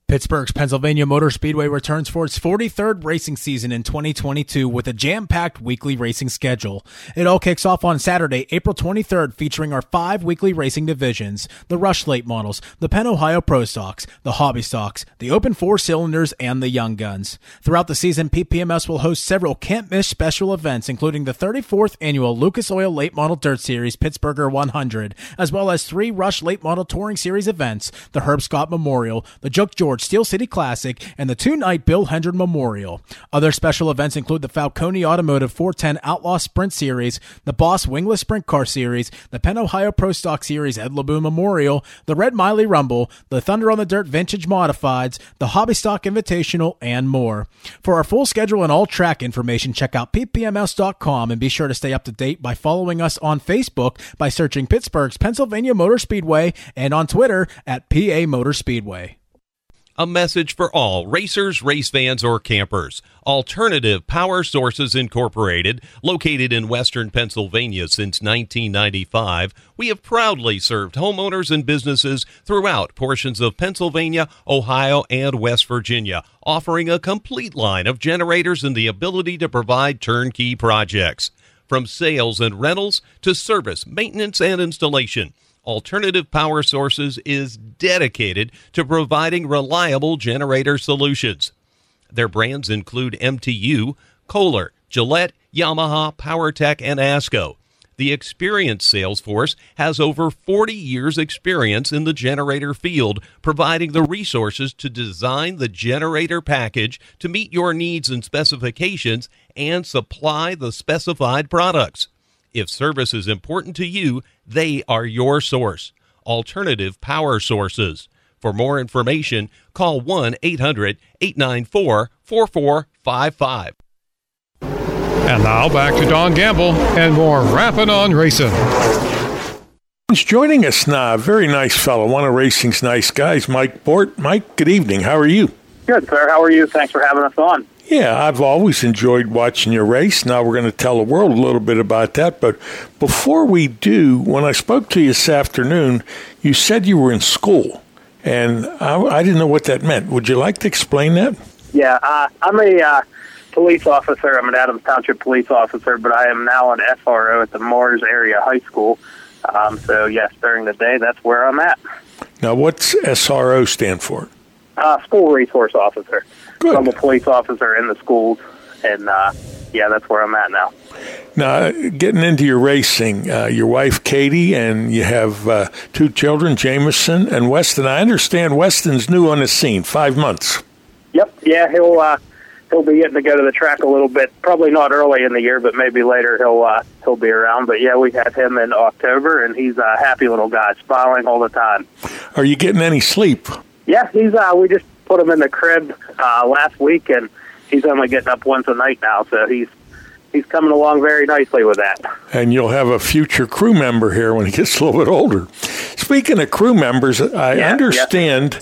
Pittsburgh's Pennsylvania Motor Speedway returns for its 43rd racing season in 2022 with a jam-packed weekly racing schedule. It all kicks off on Saturday, April 23rd, featuring our five weekly racing divisions, the Rush Late models, the Penn Ohio Pro Stocks, the Hobby Stocks, the Open Four Cylinders, and the Young Guns. Throughout the season, PPMS will host several can't-miss special events, including the 34th annual Lucas Oil Late Model Dirt Series Pittsburgher 100, as well as three Rush Late Model Touring Series events, the Herb Scott Memorial, the Joke George Steel City Classic, and the two night Bill Hendren Memorial. Other special events include the Falcone Automotive 410 Outlaw Sprint Series, the Boss Wingless Sprint Car Series, the Penn Ohio Pro Stock Series Ed Laboon Memorial, the Red Miley Rumble, the Thunder on the Dirt Vintage Modifieds, the Hobby Stock Invitational, and more. For our full schedule and all track information, check out ppms.com and be sure to stay up to date by following us on Facebook by searching Pittsburgh's Pennsylvania Motor Speedway and on Twitter at PA Motor Speedway a message for all racers, race fans, or campers. Alternative Power Sources Incorporated, located in western Pennsylvania since 1995, we have proudly served homeowners and businesses throughout portions of Pennsylvania, Ohio, and West Virginia, offering a complete line of generators and the ability to provide turnkey projects. From sales and rentals to service, maintenance, and installation. Alternative Power Sources is dedicated to providing reliable generator solutions. Their brands include MTU, Kohler, Gillette, Yamaha, PowerTech, and ASCO. The experienced sales force has over 40 years' experience in the generator field, providing the resources to design the generator package to meet your needs and specifications and supply the specified products. If service is important to you, they are your source. Alternative Power Sources. For more information, call 1 800 894 4455. And now back to Don Gamble and more Rappin' on Racing. He's joining us now. Very nice fellow, one of racing's nice guys, Mike Bort. Mike, good evening. How are you? Good, sir. How are you? Thanks for having us on. Yeah, I've always enjoyed watching your race. Now we're going to tell the world a little bit about that. But before we do, when I spoke to you this afternoon, you said you were in school, and I, I didn't know what that meant. Would you like to explain that? Yeah, uh, I'm a uh, police officer. I'm an Adams Township police officer, but I am now an SRO at the Mars Area High School. Um, so, yes, during the day, that's where I'm at. Now, what's SRO stand for? Uh, school resource officer. Good. I'm a police officer in the schools, and uh, yeah, that's where I'm at now. Now, getting into your racing, uh, your wife Katie, and you have uh, two children, Jameson and Weston. I understand Weston's new on the scene, five months. Yep. Yeah, he'll uh, he'll be getting to go to the track a little bit. Probably not early in the year, but maybe later he'll uh, he'll be around. But yeah, we had him in October, and he's a happy little guy, smiling all the time. Are you getting any sleep? Yeah, he's. Uh, we just put him in the crib uh, last week, and he's only getting up once a night now. So he's he's coming along very nicely with that. And you'll have a future crew member here when he gets a little bit older. Speaking of crew members, I Yeah, understand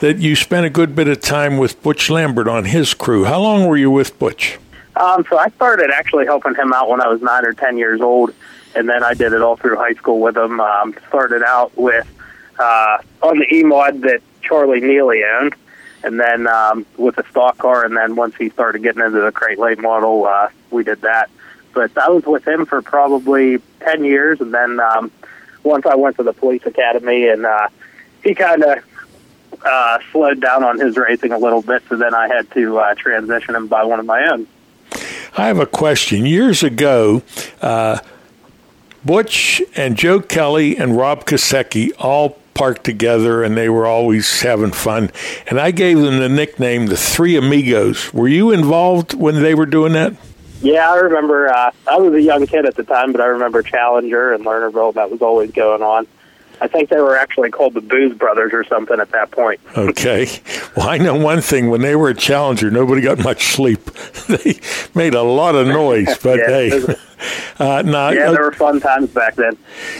that you spent a good bit of time with Butch Lambert on his crew. How long were you with Butch? Um, so I started actually helping him out when I was nine or ten years old, and then I did it all through high school with him. Um, started out with uh, on the E mod that Charlie Neely owned, and then um, with a stock car, and then once he started getting into the crate late model, uh, we did that. But I was with him for probably ten years, and then um, once I went to the police academy, and uh, he kind of uh, slowed down on his racing a little bit, so then I had to uh, transition him by one of my own. I have a question. Years ago, uh, Butch and Joe Kelly and Rob Kosecki all parked together and they were always having fun. And I gave them the nickname the Three Amigos. Were you involved when they were doing that? Yeah, I remember. Uh, I was a young kid at the time, but I remember Challenger and Lernerville. That was always going on. I think they were actually called the Booze Brothers or something at that point. Okay. Well, I know one thing. When they were a challenger, nobody got much sleep. they made a lot of noise, but Yeah, hey. Uh, now, yeah, uh, there were fun times back then.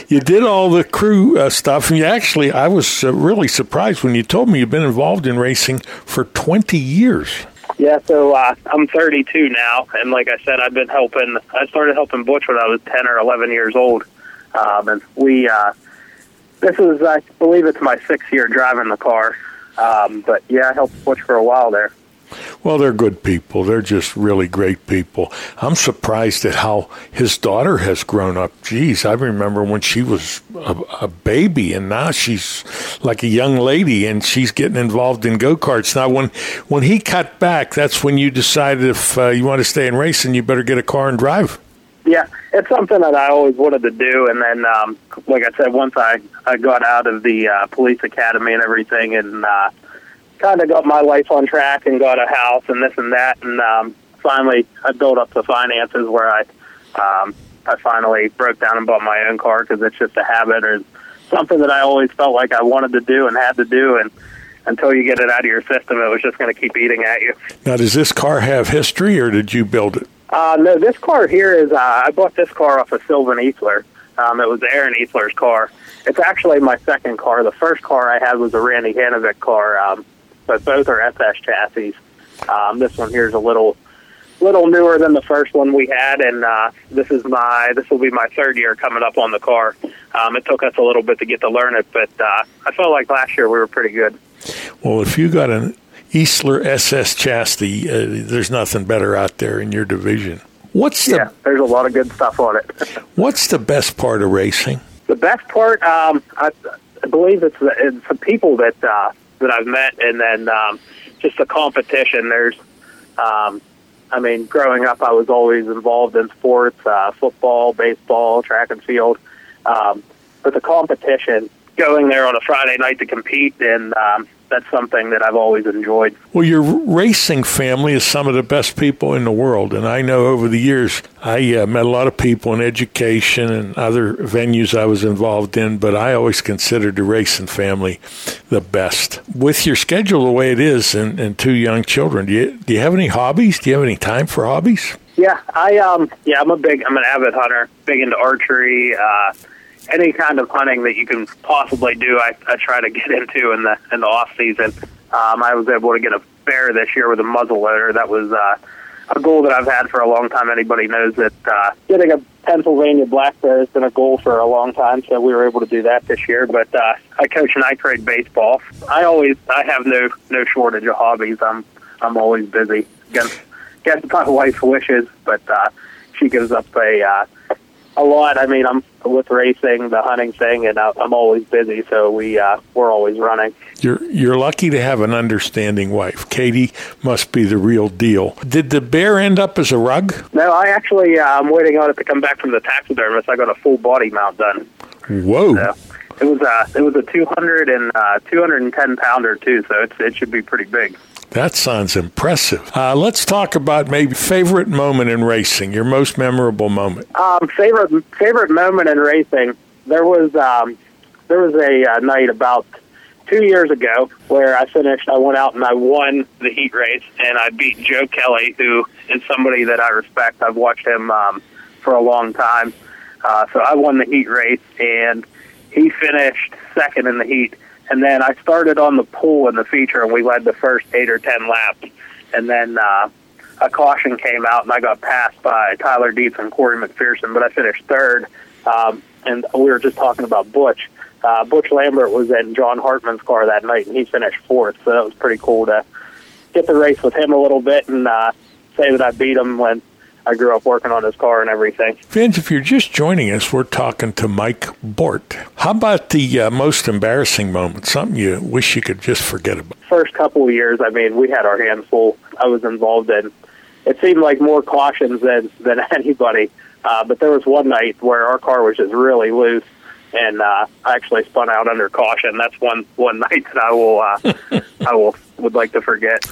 you did all the crew uh, stuff, and you actually, I was uh, really surprised when you told me you've been involved in racing for 20 years. Yeah, so uh, I'm 32 now, and like I said, I've been helping. I started helping Butch when I was 10 or 11 years old, um, and we. Uh, this is, I believe, it's my sixth year driving the car. Um, but yeah, I helped Butch for a while there. Well, they're good people. They're just really great people. I'm surprised at how his daughter has grown up. Geez, I remember when she was a, a baby, and now she's like a young lady, and she's getting involved in go karts. Now, when when he cut back, that's when you decided if uh, you want to stay in racing, you better get a car and drive. Yeah, it's something that I always wanted to do, and then, um, like I said, once I I got out of the uh, police academy and everything, and uh, kind of got my life on track and got a house and this and that, and um, finally I built up the finances where I um, I finally broke down and bought my own car because it's just a habit or something that I always felt like I wanted to do and had to do, and until you get it out of your system, it was just going to keep eating at you. Now, does this car have history, or did you build it? Uh, no, this car here is, uh, I bought this car off of Sylvan Easler. Um, it was Aaron Easler's car. It's actually my second car. The first car I had was a Randy Hanovic car, um, but both are SS chassis. Um, this one here is a little, little newer than the first one we had, and uh, this is my, this will be my third year coming up on the car. Um, it took us a little bit to get to learn it, but uh, I felt like last year we were pretty good. Well, if you got an Easler SS chassis, uh, there's nothing better out there in your division. What's the Yeah, there's a lot of good stuff on it. What's the best part of racing? The best part, um, I, I believe it's the, it's the people that uh, that I've met, and then um, just the competition. There's, um, I mean, growing up, I was always involved in sports, uh, football, baseball, track and field. Um, but the competition, going there on a Friday night to compete, and um, that's something that I've always enjoyed. Well, your racing family is some of the best people in the world, and I know over the years I uh, met a lot of people in education and other venues I was involved in, but I always considered the racing family the best. With your schedule the way it is, and, and two young children, do you do you have any hobbies? Do you have any time for hobbies? Yeah, I um yeah, I'm a big I'm an avid hunter, big into archery, uh any kind of hunting that you can possibly do I, I try to get into in the in the off season. Um I was able to get a bear this year with a muzzle loader. That was uh a goal that I've had for a long time. Anybody knows that uh getting a Pennsylvania black bear has been a goal for a long time, so we were able to do that this year. But uh I coach ninth grade baseball. I always I have no no shortage of hobbies. I'm I'm always busy. Against against my wife's wishes, but uh she gives up a uh a lot. I mean, I'm with racing, the hunting thing, and I- I'm always busy, so we uh, we're always running. You're you're lucky to have an understanding wife. Katie must be the real deal. Did the bear end up as a rug? No, I actually uh, I'm waiting on it to come back from the taxidermist. I got a full body mount done. Whoa! So it was uh it was a 200 and uh, 210 pounder too, so it's, it should be pretty big. That sounds impressive. Uh, let's talk about maybe favorite moment in racing, your most memorable moment. Um, favorite favorite moment in racing. There was um, there was a uh, night about two years ago where I finished. I went out and I won the heat race, and I beat Joe Kelly, who is somebody that I respect. I've watched him um, for a long time. Uh, so I won the heat race, and he finished second in the heat. And then I started on the pool in the feature, and we led the first eight or ten laps. And then uh, a caution came out, and I got passed by Tyler Dietz and Corey McPherson, but I finished third. Um, and we were just talking about Butch. Uh, Butch Lambert was in John Hartman's car that night, and he finished fourth. So that was pretty cool to get the race with him a little bit and uh, say that I beat him when I grew up working on his car and everything. Vince, if you're just joining us, we're talking to Mike Bort. How about the uh, most embarrassing moment? Something you wish you could just forget about? First couple of years, I mean, we had our hands full. I was involved in. It seemed like more cautions than than anybody. Uh, but there was one night where our car was just really loose, and uh, I actually spun out under caution. That's one one night that I will uh, I will would like to forget.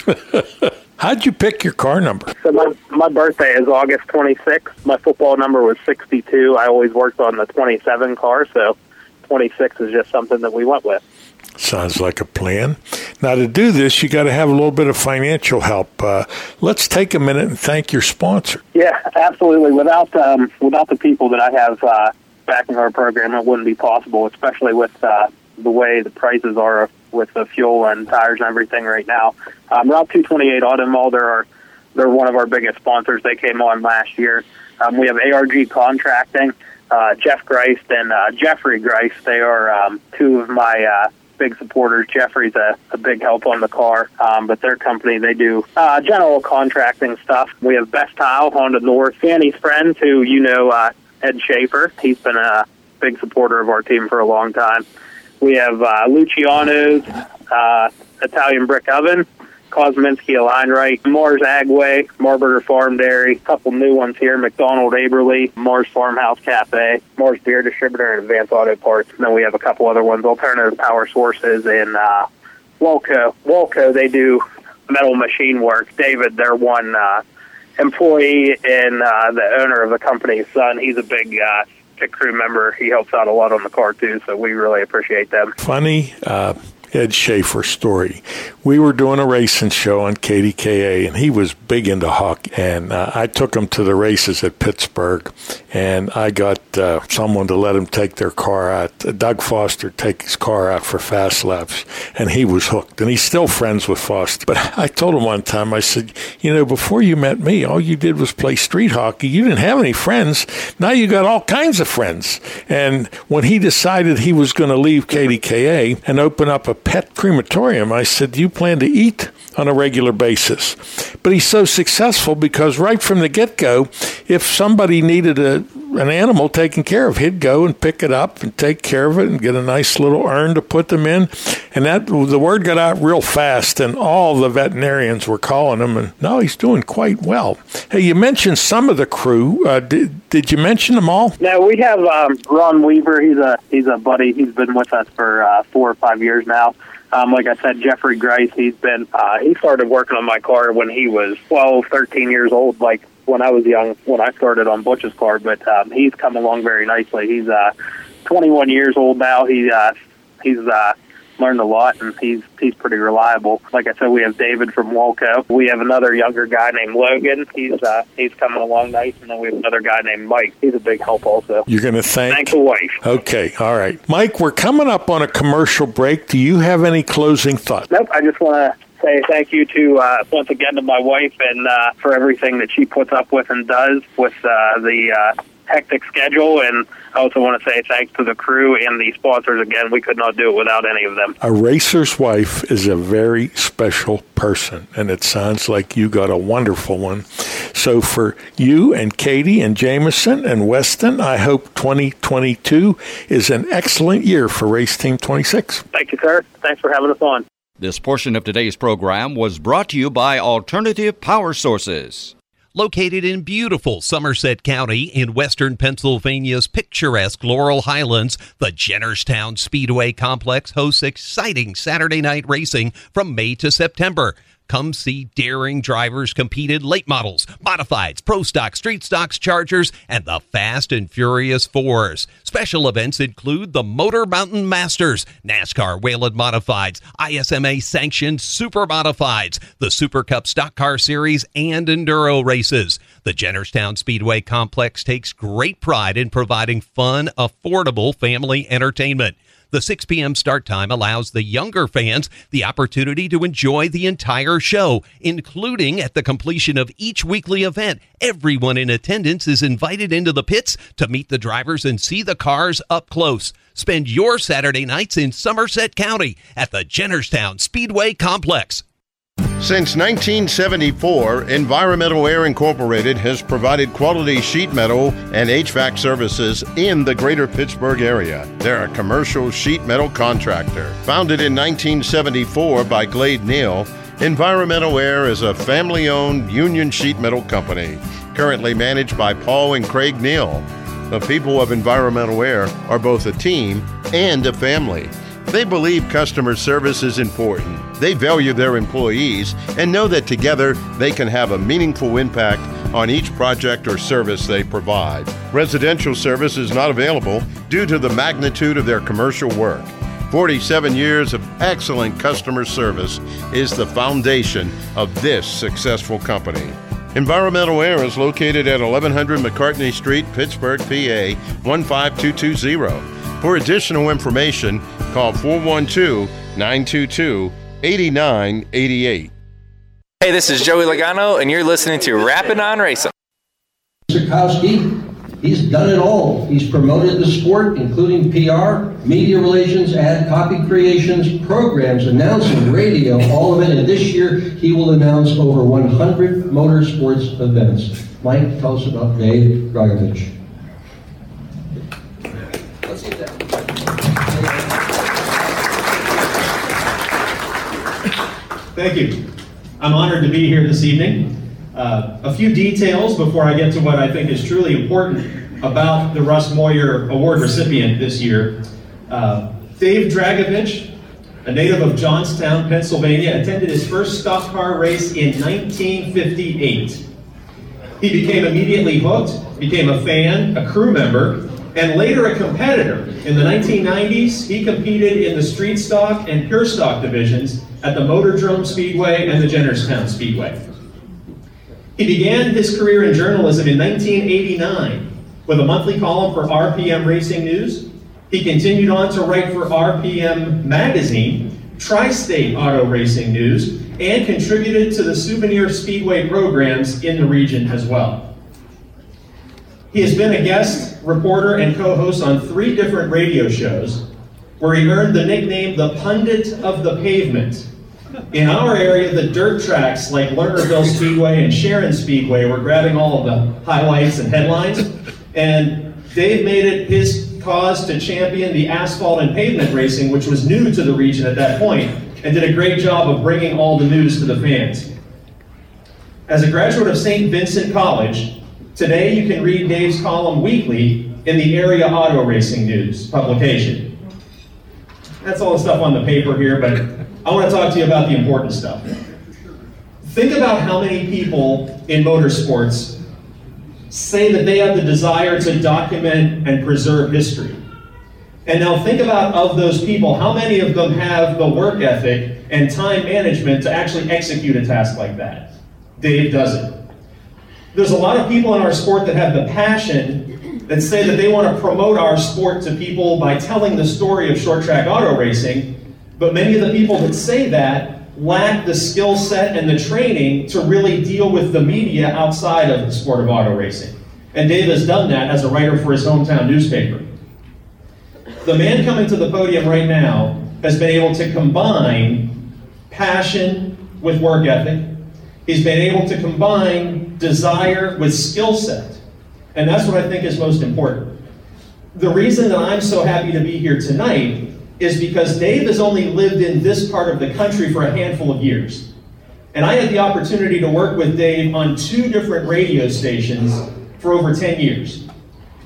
How'd you pick your car number? So my my birthday is August 26th. My football number was 62. I always worked on the 27 car, so 26 is just something that we went with. Sounds like a plan. Now, to do this, you got to have a little bit of financial help. Uh, let's take a minute and thank your sponsor. Yeah, absolutely. Without um, without the people that I have uh, backing our program, it wouldn't be possible. Especially with uh, the way the prices are with the fuel and tires and everything right now. Um, Route 228 Automall, they're our, they're one of our biggest sponsors. They came on last year. Um, we have ARG Contracting, uh, Jeff Greist and uh, Jeffrey Greist. They are um, two of my uh, big supporters. Jeffrey's a, a big help on the car, um, but their company they do uh, general contracting stuff. We have Best Tile, Honda North, Fanny's friends, who you know, uh, Ed Schaefer. He's been a big supporter of our team for a long time. We have uh, Luciano's uh, Italian Brick Oven, Kosminski Alleinreit, Mars Agway, Marburger Farm Dairy, a couple new ones here, McDonald Aberly, Mars Farmhouse Cafe, Mars Beer Distributor, and Advanced Auto Parts. And then we have a couple other ones, Alternative Power Sources, and uh, Walco. Walco, they do metal machine work. David, they're one uh, employee and uh, the owner of the company's son. He's a big uh, crew member. He helps out a lot on the car too, so we really appreciate them. Funny uh, Ed Schaefer story. We were doing a racing show on KDKA, and he was big into hockey. And uh, I took him to the races at Pittsburgh, and I got uh, someone to let him take their car out. Doug Foster take his car out for fast laps, and he was hooked. And he's still friends with Foster. But I told him one time, I said, you know, before you met me, all you did was play street hockey. You didn't have any friends. Now you got all kinds of friends. And when he decided he was going to leave KDKA and open up a pet crematorium, I said, Do you plan to eat on a regular basis? But he's so successful because right from the get go, if somebody needed a, an animal taken care of, he'd go and pick it up and take care of it and get a nice little urn to put them in. And that the word got out real fast, and all the veterinarians were calling him. And now he's doing quite well. Hey, you mentioned some of the crew. Uh, did, did you mention them all? No, we have um, Ron Weaver. He's a he's a buddy. He's been with us for uh, four or five years now. Um, like I said, Jeffrey Grice, he's been, uh, he started working on my car when he was 12, 13 years old, like when I was young, when I started on Butch's car, but um, he's come along very nicely. He's uh, 21 years old now. He, uh, he's uh, learned a lot, and he's he's pretty reliable. Like I said, we have David from Walco. We have another younger guy named Logan. He's uh, he's coming along nice, and then we have another guy named Mike. He's a big help also. You're going to thank Thank the wife. Okay, all right, Mike. We're coming up on a commercial break. Do you have any closing thoughts? Nope. I just want to say thank you to uh, once again to my wife and uh, for everything that she puts up with and does with uh, the uh, hectic schedule. And I also want to say thanks to the crew and the sponsors. Again, we could not do it without any of them. A racer's wife is a very special person, and it sounds like you got a wonderful one. So, for you and Katie and Jameson and Weston, I hope 2022 is an excellent year for Race Team 26. Thank you, sir. Thanks for having us on. This portion of today's program was brought to you by Alternative Power Sources. Located in beautiful Somerset County in western Pennsylvania's picturesque Laurel Highlands, the Jennerstown Speedway Complex hosts exciting Saturday night racing from May to September. Come see daring drivers compete in late models, modifieds, pro stock, street stocks, chargers, and the fast and furious fours. Special events include the Motor Mountain Masters, NASCAR Whelen Modifieds, ISMA sanctioned Super Modifieds, the Super Cup Stock Car Series, and Enduro races. The Jennerstown Speedway Complex takes great pride in providing fun, affordable family entertainment. The 6 p.m. start time allows the younger fans the opportunity to enjoy the entire show, including at the completion of each weekly event. Everyone in attendance is invited into the pits to meet the drivers and see the cars up close. Spend your Saturday nights in Somerset County at the Jennerstown Speedway Complex. Since 1974, Environmental Air Incorporated has provided quality sheet metal and HVAC services in the greater Pittsburgh area. They're a commercial sheet metal contractor. Founded in 1974 by Glade Neal, Environmental Air is a family owned union sheet metal company, currently managed by Paul and Craig Neal. The people of Environmental Air are both a team and a family. They believe customer service is important. They value their employees and know that together they can have a meaningful impact on each project or service they provide. Residential service is not available due to the magnitude of their commercial work. 47 years of excellent customer service is the foundation of this successful company. Environmental Air is located at 1100 McCartney Street, Pittsburgh, PA 15220. For additional information, call 412 922 8988. Hey, this is Joey Logano, and you're listening to Rappin' On Racing. Sikowski, he's done it all. He's promoted the sport, including PR, media relations, ad copy creations, programs, announcing, radio, all of it. And this year, he will announce over 100 motorsports events. Mike, tell us about Dave Dragovich. Thank you. I'm honored to be here this evening. Uh, a few details before I get to what I think is truly important about the Russ Moyer Award recipient this year. Uh, Dave Dragovich, a native of Johnstown, Pennsylvania, attended his first stock car race in 1958. He became immediately hooked, became a fan, a crew member, and later a competitor. In the 1990s, he competed in the street stock and pure stock divisions at the Motordrome Speedway and the Jennerstown Speedway. He began his career in journalism in 1989 with a monthly column for RPM Racing News. He continued on to write for RPM Magazine, Tri State Auto Racing News, and contributed to the souvenir speedway programs in the region as well. He has been a guest reporter and co host on three different radio shows where he earned the nickname the Pundit of the Pavement. In our area, the dirt tracks like Lernerville Speedway and Sharon Speedway were grabbing all of the highlights and headlines, and Dave made it his cause to champion the asphalt and pavement racing, which was new to the region at that point, and did a great job of bringing all the news to the fans. As a graduate of St. Vincent College, today you can read Dave's column weekly in the Area Auto Racing News publication. That's all the stuff on the paper here, but I want to talk to you about the important stuff. Think about how many people in motorsports say that they have the desire to document and preserve history. And now think about of those people, how many of them have the work ethic and time management to actually execute a task like that? Dave doesn't. There's a lot of people in our sport that have the passion that say that they want to promote our sport to people by telling the story of short track auto racing, but many of the people that say that lack the skill set and the training to really deal with the media outside of the sport of auto racing. And Dave has done that as a writer for his hometown newspaper. The man coming to the podium right now has been able to combine passion with work ethic. He's been able to combine desire with skill set. And that's what I think is most important. The reason that I'm so happy to be here tonight is because Dave has only lived in this part of the country for a handful of years. And I had the opportunity to work with Dave on two different radio stations for over 10 years.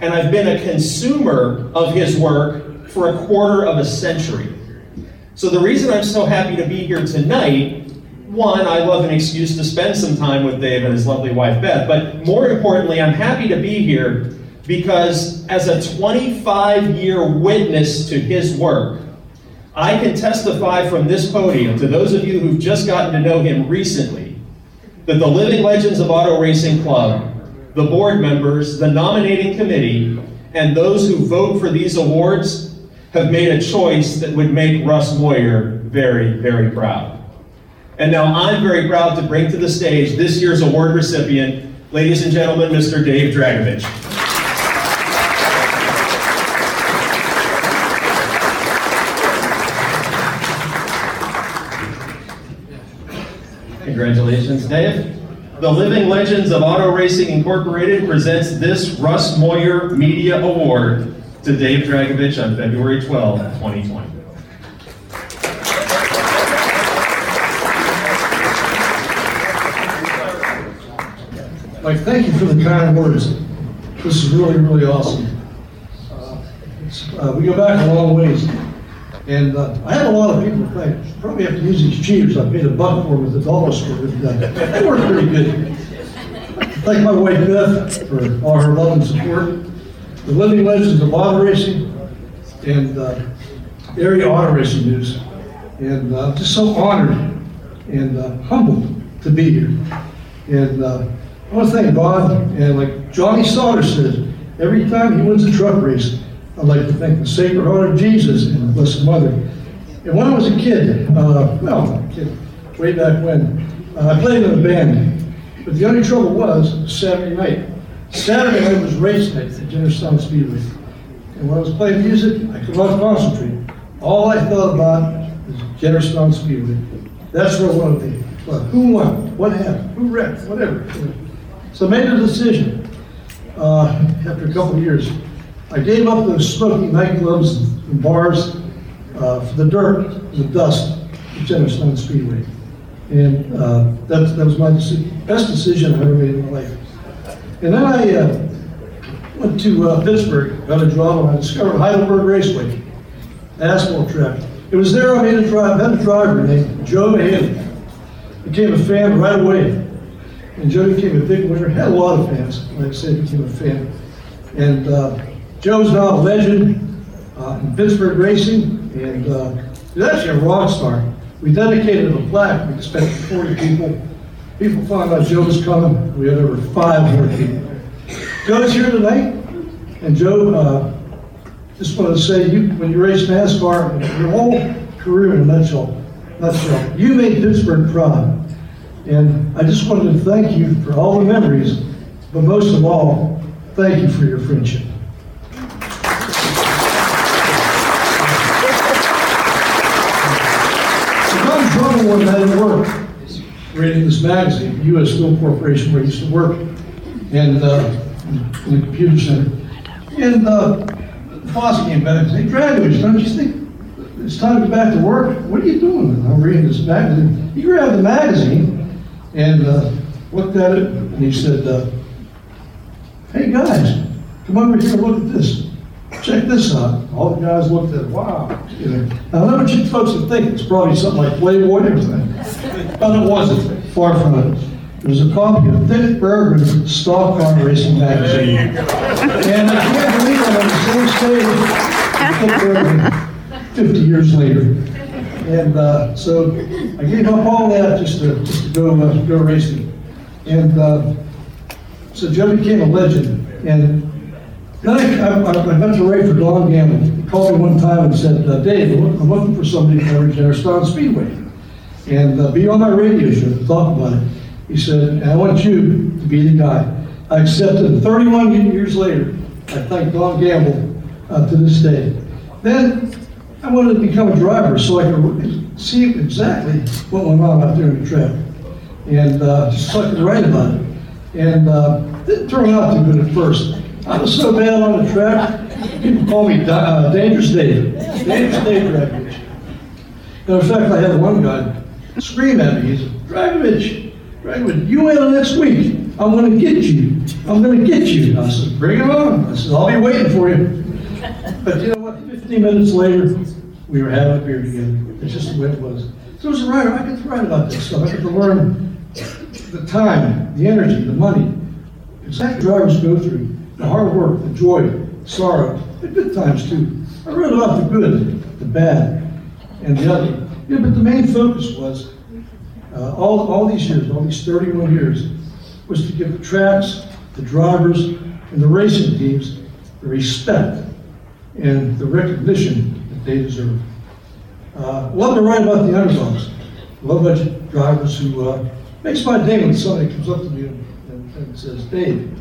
And I've been a consumer of his work for a quarter of a century. So the reason I'm so happy to be here tonight, one, I love an excuse to spend some time with Dave and his lovely wife Beth, but more importantly, I'm happy to be here because as a 25 year witness to his work, I can testify from this podium to those of you who've just gotten to know him recently that the Living Legends of Auto Racing Club, the board members, the nominating committee, and those who vote for these awards have made a choice that would make Russ Moyer very, very proud. And now I'm very proud to bring to the stage this year's award recipient, ladies and gentlemen, Mr. Dave Dragovich. Congratulations, Dave. The Living Legends of Auto Racing Incorporated presents this Russ Moyer Media Award to Dave Dragovich on February 12, 2020. Mike, thank you for the kind words. This is really, really awesome. Uh, uh, we go back a long ways. And uh, I have a lot of people think, probably have to use these cheaters I paid a buck for them with the dollar store. Uh, they work pretty good. Thank my wife Beth for all her love and support. The Living Legends of Auto Racing and uh, Area Auto Racing News. And uh, just so honored and uh, humbled to be here. And I want to thank God, and like Johnny Sauter says, every time he wins a truck race, I'd like to thank the Sacred Heart of Jesus and the Blessed Mother. And when I was a kid, uh, well, kid, way back when, uh, I played in a band. But the only trouble was Saturday night. Saturday night was race night at Jennerstown Speedway. And when I was playing music, I could not concentrate. All I thought about was Jennerstown Speedway. That's where I wanted to be. But who won? What happened? Who wrecked? Whatever. So I made a decision uh, after a couple of years. I gave up those smoky nightclubs and bars uh, for the dirt, the dust at Jennerstown Speedway. And uh, that, that was my best decision I ever made in my life. And then I uh, went to uh, Pittsburgh, got a job, and I discovered Heidelberg Raceway, asphalt track. It was there I made a drive, had a driver named Joe Haley. Became a fan right away. And Joe became a big winner, had a lot of fans, like I said, became a fan. And uh, Joe's now a legend uh, in Pittsburgh racing, and uh, he's actually a rock star. We dedicated a plaque, we expected 40 people. People found out Joe was coming, we had over 500 people. Joe's here tonight, and Joe, uh, just want to say, you, when you race NASCAR, your whole career in a nutshell, nutshell, you made Pittsburgh proud. And I just wanted to thank you for all the memories, but most of all, thank you for your friendship. I got in trouble one night at work, reading this magazine, U.S. Steel Corporation, where I used to work, and uh, in the computer center. And uh, the boss came back and said, hey, Dragovich, don't you think it's time to go back to work? What are you doing? And I'm reading this magazine. He grabbed the magazine and uh, looked at it, and he said, uh, hey, guys, come over here and look at this. check this out. All the guys looked at it, wow. You know, I know what you folks would think. It's probably something like Playboy or something. But it wasn't. Far from it. It was a copy of Dick Berggren's Stock Car Racing magazine. And I can't believe I'm on the same stage Dick Berggren 50 years later. And uh, so I gave up all that just to, just to go, uh, go racing. And uh, so Joe became a legend. And then I, I, I got to write for Don Gamble. He called me one time and said, uh, Dave, I'm looking for somebody to cover Jennerstown Speedway and uh, be on my radio show talk about it. He said, I want you to be the guy. I accepted, and 31 years later, I thank Don Gamble uh, to this day. Then I wanted to become a driver so I could see exactly what went on out there in the track, and uh, so I could write about it. And uh, didn't turn out too good at first. I was so bad on the track, people call me uh, Dangerous Dave. Dangerous Dave Dragovich. And in fact, I had one guy scream at me. He said, Dragovich, Dragovich, you win next week. I'm going to get you. I'm going to get you. I said, bring it on. I said, I'll be waiting for you. But you know what? 15 minutes later, we were having a beer together. It's just the way it was. So as a writer, I get to write about this stuff. I get to learn the time, the energy, the money. Exactly drivers go through. The hard work, the joy, sorrow, the good times too. I wrote about the good, the bad, and the ugly. Yeah, but the main focus was, uh, all, all these years, all these 31 years, was to give the tracks, the drivers, and the racing teams the respect and the recognition that they deserve. Uh, love to write about the underdogs. Love about drivers who uh, makes my day when somebody comes up to me and, and, says, Dave,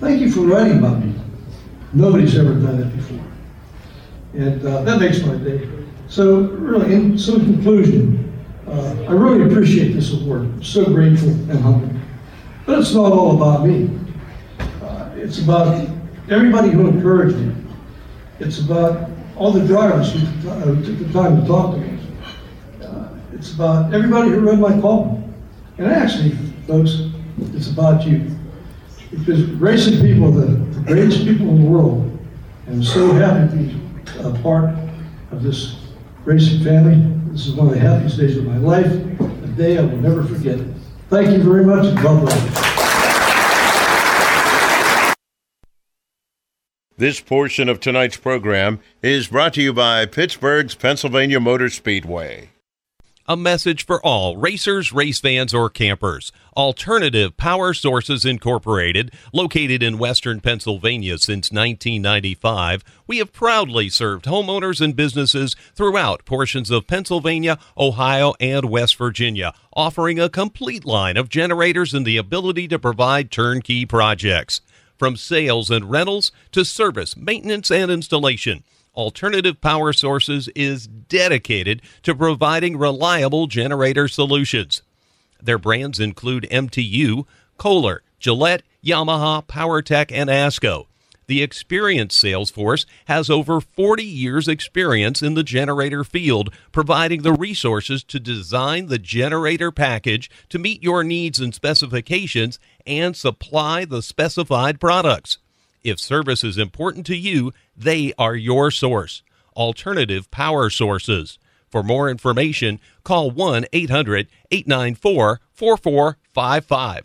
thank you for writing about me. Nobody's ever done that before. And uh, that makes my day. So really, in, so in conclusion, uh, I really appreciate this award. I'm so grateful and humble. But it's not all about me. Uh, it's about everybody who encouraged me. It's about all the drivers who uh, took the time to talk to me. Uh, it's about everybody who read my column. And actually, folks, it's about you. Because racing people are the, greatest people in the world. And I'm so happy to be a part of this racing family. This is one of the happiest days of my life, a day I will never forget. Thank you very much, and God bless. This portion of tonight's program is brought to you by Pittsburgh's Pennsylvania Motor Speedway. A message for all racers, race fans, or campers. Alternative Power Sources Incorporated, located in western Pennsylvania since 1995, we have proudly served homeowners and businesses throughout portions of Pennsylvania, Ohio, and West Virginia, offering a complete line of generators and the ability to provide turnkey projects. From sales and rentals to service, maintenance, and installation. Alternative Power Sources is dedicated to providing reliable generator solutions. Their brands include MTU, Kohler, Gillette, Yamaha, PowerTech, and ASCO. The experienced sales force has over 40 years' experience in the generator field, providing the resources to design the generator package to meet your needs and specifications and supply the specified products. If service is important to you, they are your source. Alternative Power Sources. For more information, call 1 800 894 4455.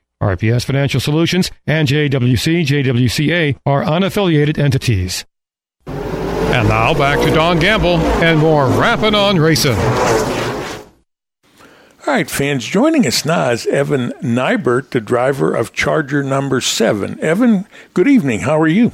RPS Financial Solutions and JWC, JWCA are unaffiliated entities. And now back to Don Gamble and more Rappin' on Racing. All right, fans, joining us now is Evan Nybert, the driver of Charger number seven. Evan, good evening. How are you?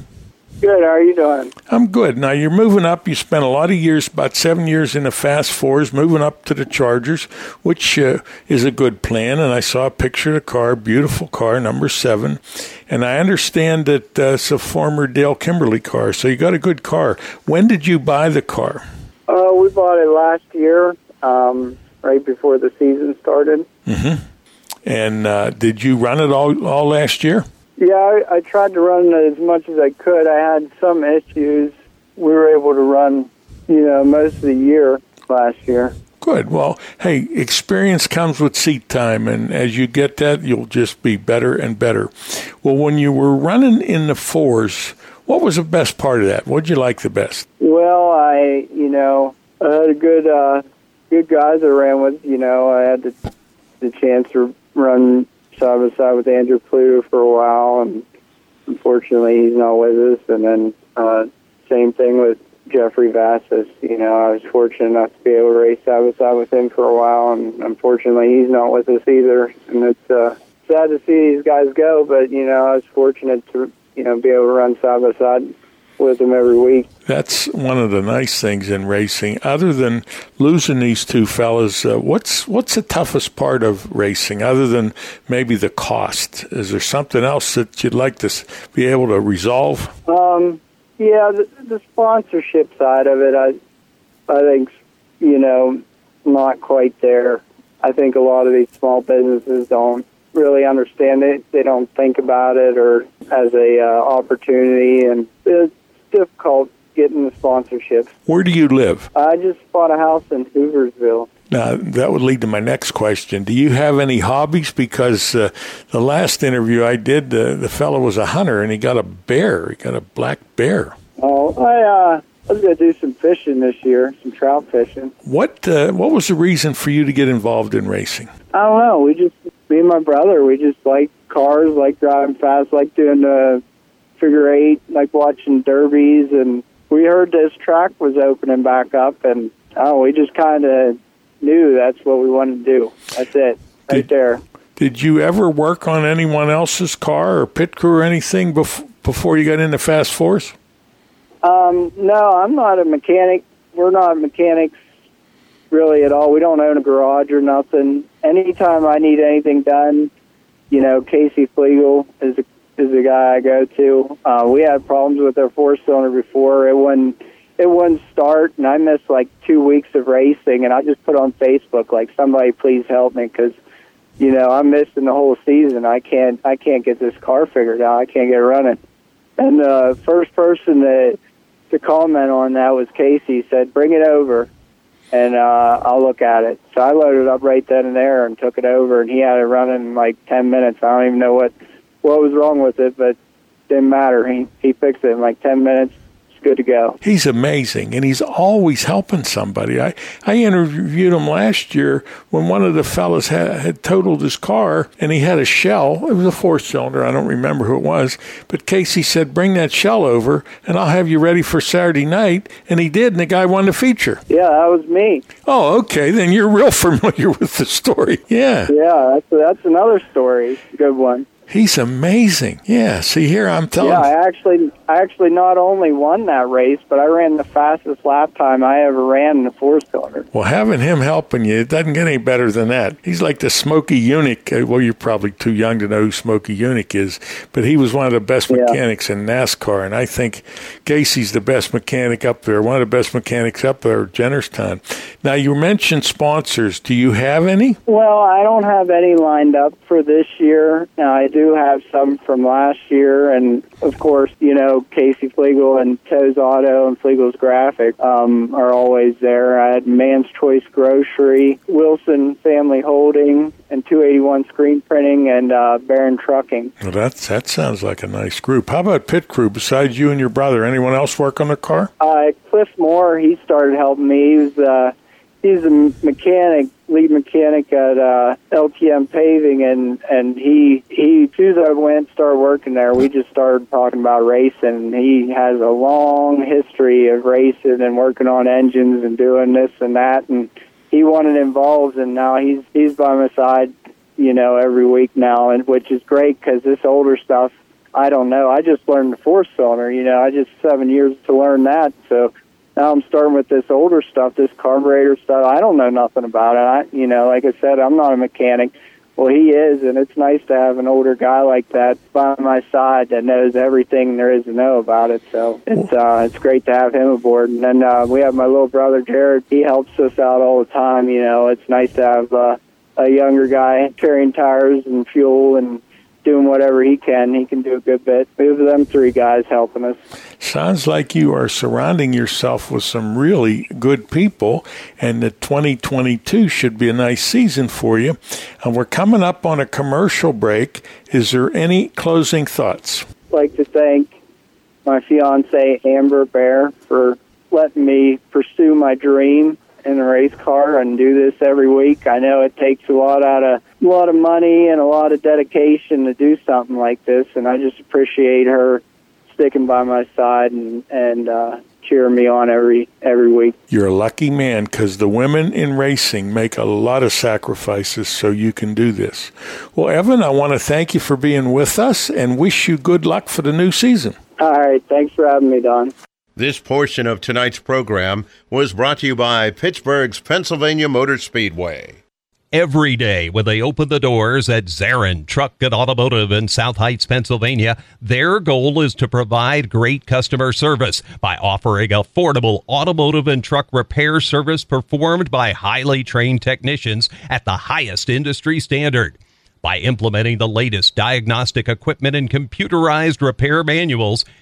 Good. How are you doing? I'm good. Now you're moving up. You spent a lot of years, about seven years in the Fast Fours, moving up to the Chargers, which uh, is a good plan. And I saw a picture of the car, beautiful car, number seven. And I understand that uh, it's a former Dale Kimberly car, so you got a good car. When did you buy the car? Uh, we bought it last year, um, right before the season started. Mm-hmm. And uh, did you run it all all last year? Yeah, I, I tried to run as much as I could. I had some issues. We were able to run, you know, most of the year last year. Good. Well, hey, experience comes with seat time, and as you get that, you'll just be better and better. Well, when you were running in the fours, what was the best part of that? What did you like the best? Well, I, you know, I had a good, uh, good guys I ran with. You know, I had the, the chance to run side by side with Andrew Pluto for a while, and unfortunately he's not with us. And then uh, same thing with Jeffrey Vassis. You know, I was fortunate enough to be able to race side by side with him for a while, and unfortunately he's not with us either. And it's uh, sad to see these guys go, but you know, I was fortunate to you know be able to run side by side with them every week. That's one of the nice things in racing. Other than losing these two fellas, uh, what's what's the toughest part of racing? Other than maybe the cost, is there something else that you'd like to be able to resolve? Um, yeah, the, the sponsorship side of it, I I think you know not quite there. I think a lot of these small businesses don't really understand it. They don't think about it or as a uh, opportunity, and it's difficult getting the sponsorships. Where do you live? I just bought a house in Hooversville. Now, that would lead to my next question. Do you have any hobbies? Because uh, the last interview I did, uh, the fellow was a hunter and he got a bear. He got a black bear. Oh, I, uh, I was going to do some fishing this year, some trout fishing. What uh, What was the reason for you to get involved in racing? I don't know. We just, me and my brother, we just like cars, like driving fast, like doing the figure eight, like watching derbies, and we heard this track was opening back up, and oh, we just kind of knew that's what we wanted to do. That's it, right did, there. Did you ever work on anyone else's car or pit crew or anything bef- before you got into Fast Fours? Um, no, I'm not a mechanic. We're not mechanics really at all. We don't own a garage or nothing. Anytime I need anything done, you know, Casey Flegel is a is the guy I go to. Uh, we had problems with our four cylinder before. It wouldn't it wouldn't start, and I missed like two weeks of racing. And I just put on Facebook like, somebody please help me because you know I'm missing the whole season. I can't I can't get this car figured out. I can't get it running. And the first person that to comment on that was Casey. Said, "Bring it over." and uh, I'll look at it. So I loaded up right then and there and took it over, and he had it running in like ten minutes. I don't even know what what was wrong with it, but didn't matter. He he fixed it in like ten minutes. It's good to go. He's amazing, and he's always helping somebody. I I interviewed him last year when one of the fellas had, had totaled his car, and he had a shell. It was a four cylinder. I don't remember who it was, but Casey said, "Bring that shell over, and I'll have you ready for Saturday night." And he did, and the guy won the feature. Yeah, that was me. Oh, okay. Then you're real familiar with the story. Yeah. Yeah, that's that's another story. Good one. He's amazing. Yeah. See here, I'm telling. Yeah, I actually, I actually not only won that race, but I ran the fastest lap time I ever ran in a four cylinder. Well, having him helping you, it doesn't get any better than that. He's like the Smokey Yunick. Uh, well, you're probably too young to know who Smokey Yunick is, but he was one of the best mechanics yeah. in NASCAR, and I think Casey's the best mechanic up there. One of the best mechanics up there, Jennerstown. Now, you mentioned sponsors. Do you have any? Well, I don't have any lined up for this year. Now, I do have some from last year, and of course, you know, Casey Flegel and Toes Auto and Flegel's Graphic um, are always there. I had Man's Choice Grocery, Wilson Family Holding, and 281 Screen Printing, and uh, Barron Trucking. Well, that, that sounds like a nice group. How about pit crew? Besides you and your brother, anyone else work on the car? Uh, Cliff Moore, he started helping me. He was uh, he's a mechanic, lead mechanic at uh, LTM Paving, and and he he as I went started working there, we just started talking about racing. He has a long history of racing and working on engines and doing this and that, and he wanted involved, and now he's he's by my side, you know, every week now, and which is great because this older stuff. I don't know. I just learned the four cylinder. You know, I just seven years to learn that. So now I'm starting with this older stuff, this carburetor stuff. I don't know nothing about it. I, you know, like I said, I'm not a mechanic. Well, he is, and it's nice to have an older guy like that by my side that knows everything there is to know about it. So it's uh, it's great to have him aboard. And then uh, we have my little brother Jared. He helps us out all the time. You know, it's nice to have uh, a younger guy carrying tires and fuel and doing whatever he can. He can do a good bit. We have them three guys helping us. Sounds like you are surrounding yourself with some really good people, and the 2022 should be a nice season for you. And we're coming up on a commercial break. Is there any closing thoughts? I'd like to thank my fiance Amber Bear for letting me pursue my dream in a race car and do this every week. I know it takes a lot out of a lot of money and a lot of dedication to do something like this, and I just appreciate her sticking by my side and and uh, cheering me on every every week. You're a lucky man because the women in racing make a lot of sacrifices so you can do this. Well, Evan, I want to thank you for being with us and wish you good luck for the new season. All right, thanks for having me, Don. This portion of tonight's program was brought to you by Pittsburgh's Pennsylvania Motor Speedway. Every day when they open the doors at Zarin Truck and Automotive in South Heights, Pennsylvania, their goal is to provide great customer service by offering affordable automotive and truck repair service performed by highly trained technicians at the highest industry standard. By implementing the latest diagnostic equipment and computerized repair manuals,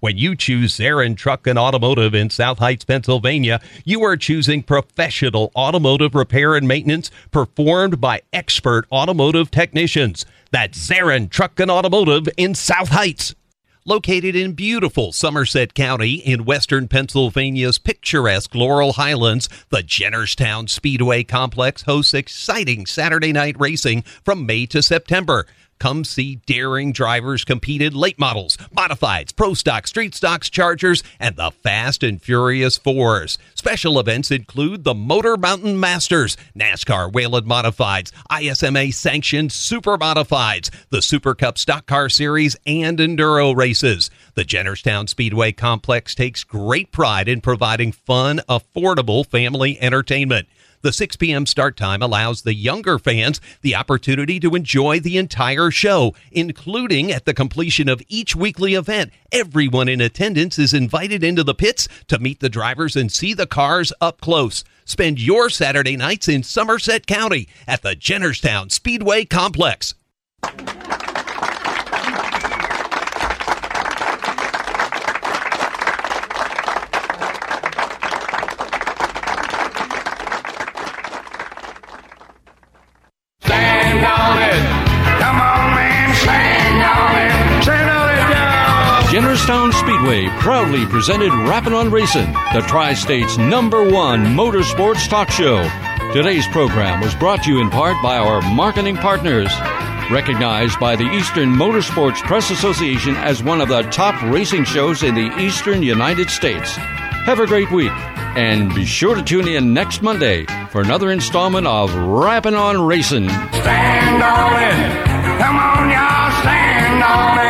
When you choose Zarin Truck and Automotive in South Heights, Pennsylvania, you are choosing professional automotive repair and maintenance performed by expert automotive technicians. That's Zarin Truck and Automotive in South Heights. Located in beautiful Somerset County in western Pennsylvania's picturesque Laurel Highlands, the Jennerstown Speedway Complex hosts exciting Saturday night racing from May to September. Come see daring drivers compete in late models, modifieds, pro stock, street stocks, chargers, and the Fast and Furious Fours. Special events include the Motor Mountain Masters, NASCAR Whelen Modifieds, ISMA sanctioned Super Modifieds, the Super Cup Stock Car Series, and Enduro races. The Jennerstown Speedway Complex takes great pride in providing fun, affordable family entertainment. The 6 p.m. start time allows the younger fans the opportunity to enjoy the entire show, including at the completion of each weekly event. Everyone in attendance is invited into the pits to meet the drivers and see the cars up close. Spend your Saturday nights in Somerset County at the Jennerstown Speedway Complex. Stand on it. Come on, on it. On it now. Jennerstown Speedway proudly presented Rappin' on Racing, the Tri State's number one motorsports talk show. Today's program was brought to you in part by our marketing partners recognized by the Eastern Motorsports Press Association as one of the top racing shows in the Eastern United States. Have a great week, and be sure to tune in next Monday for another installment of Rappin' on Racing. Stand on it. Come on, y'all, stand on it.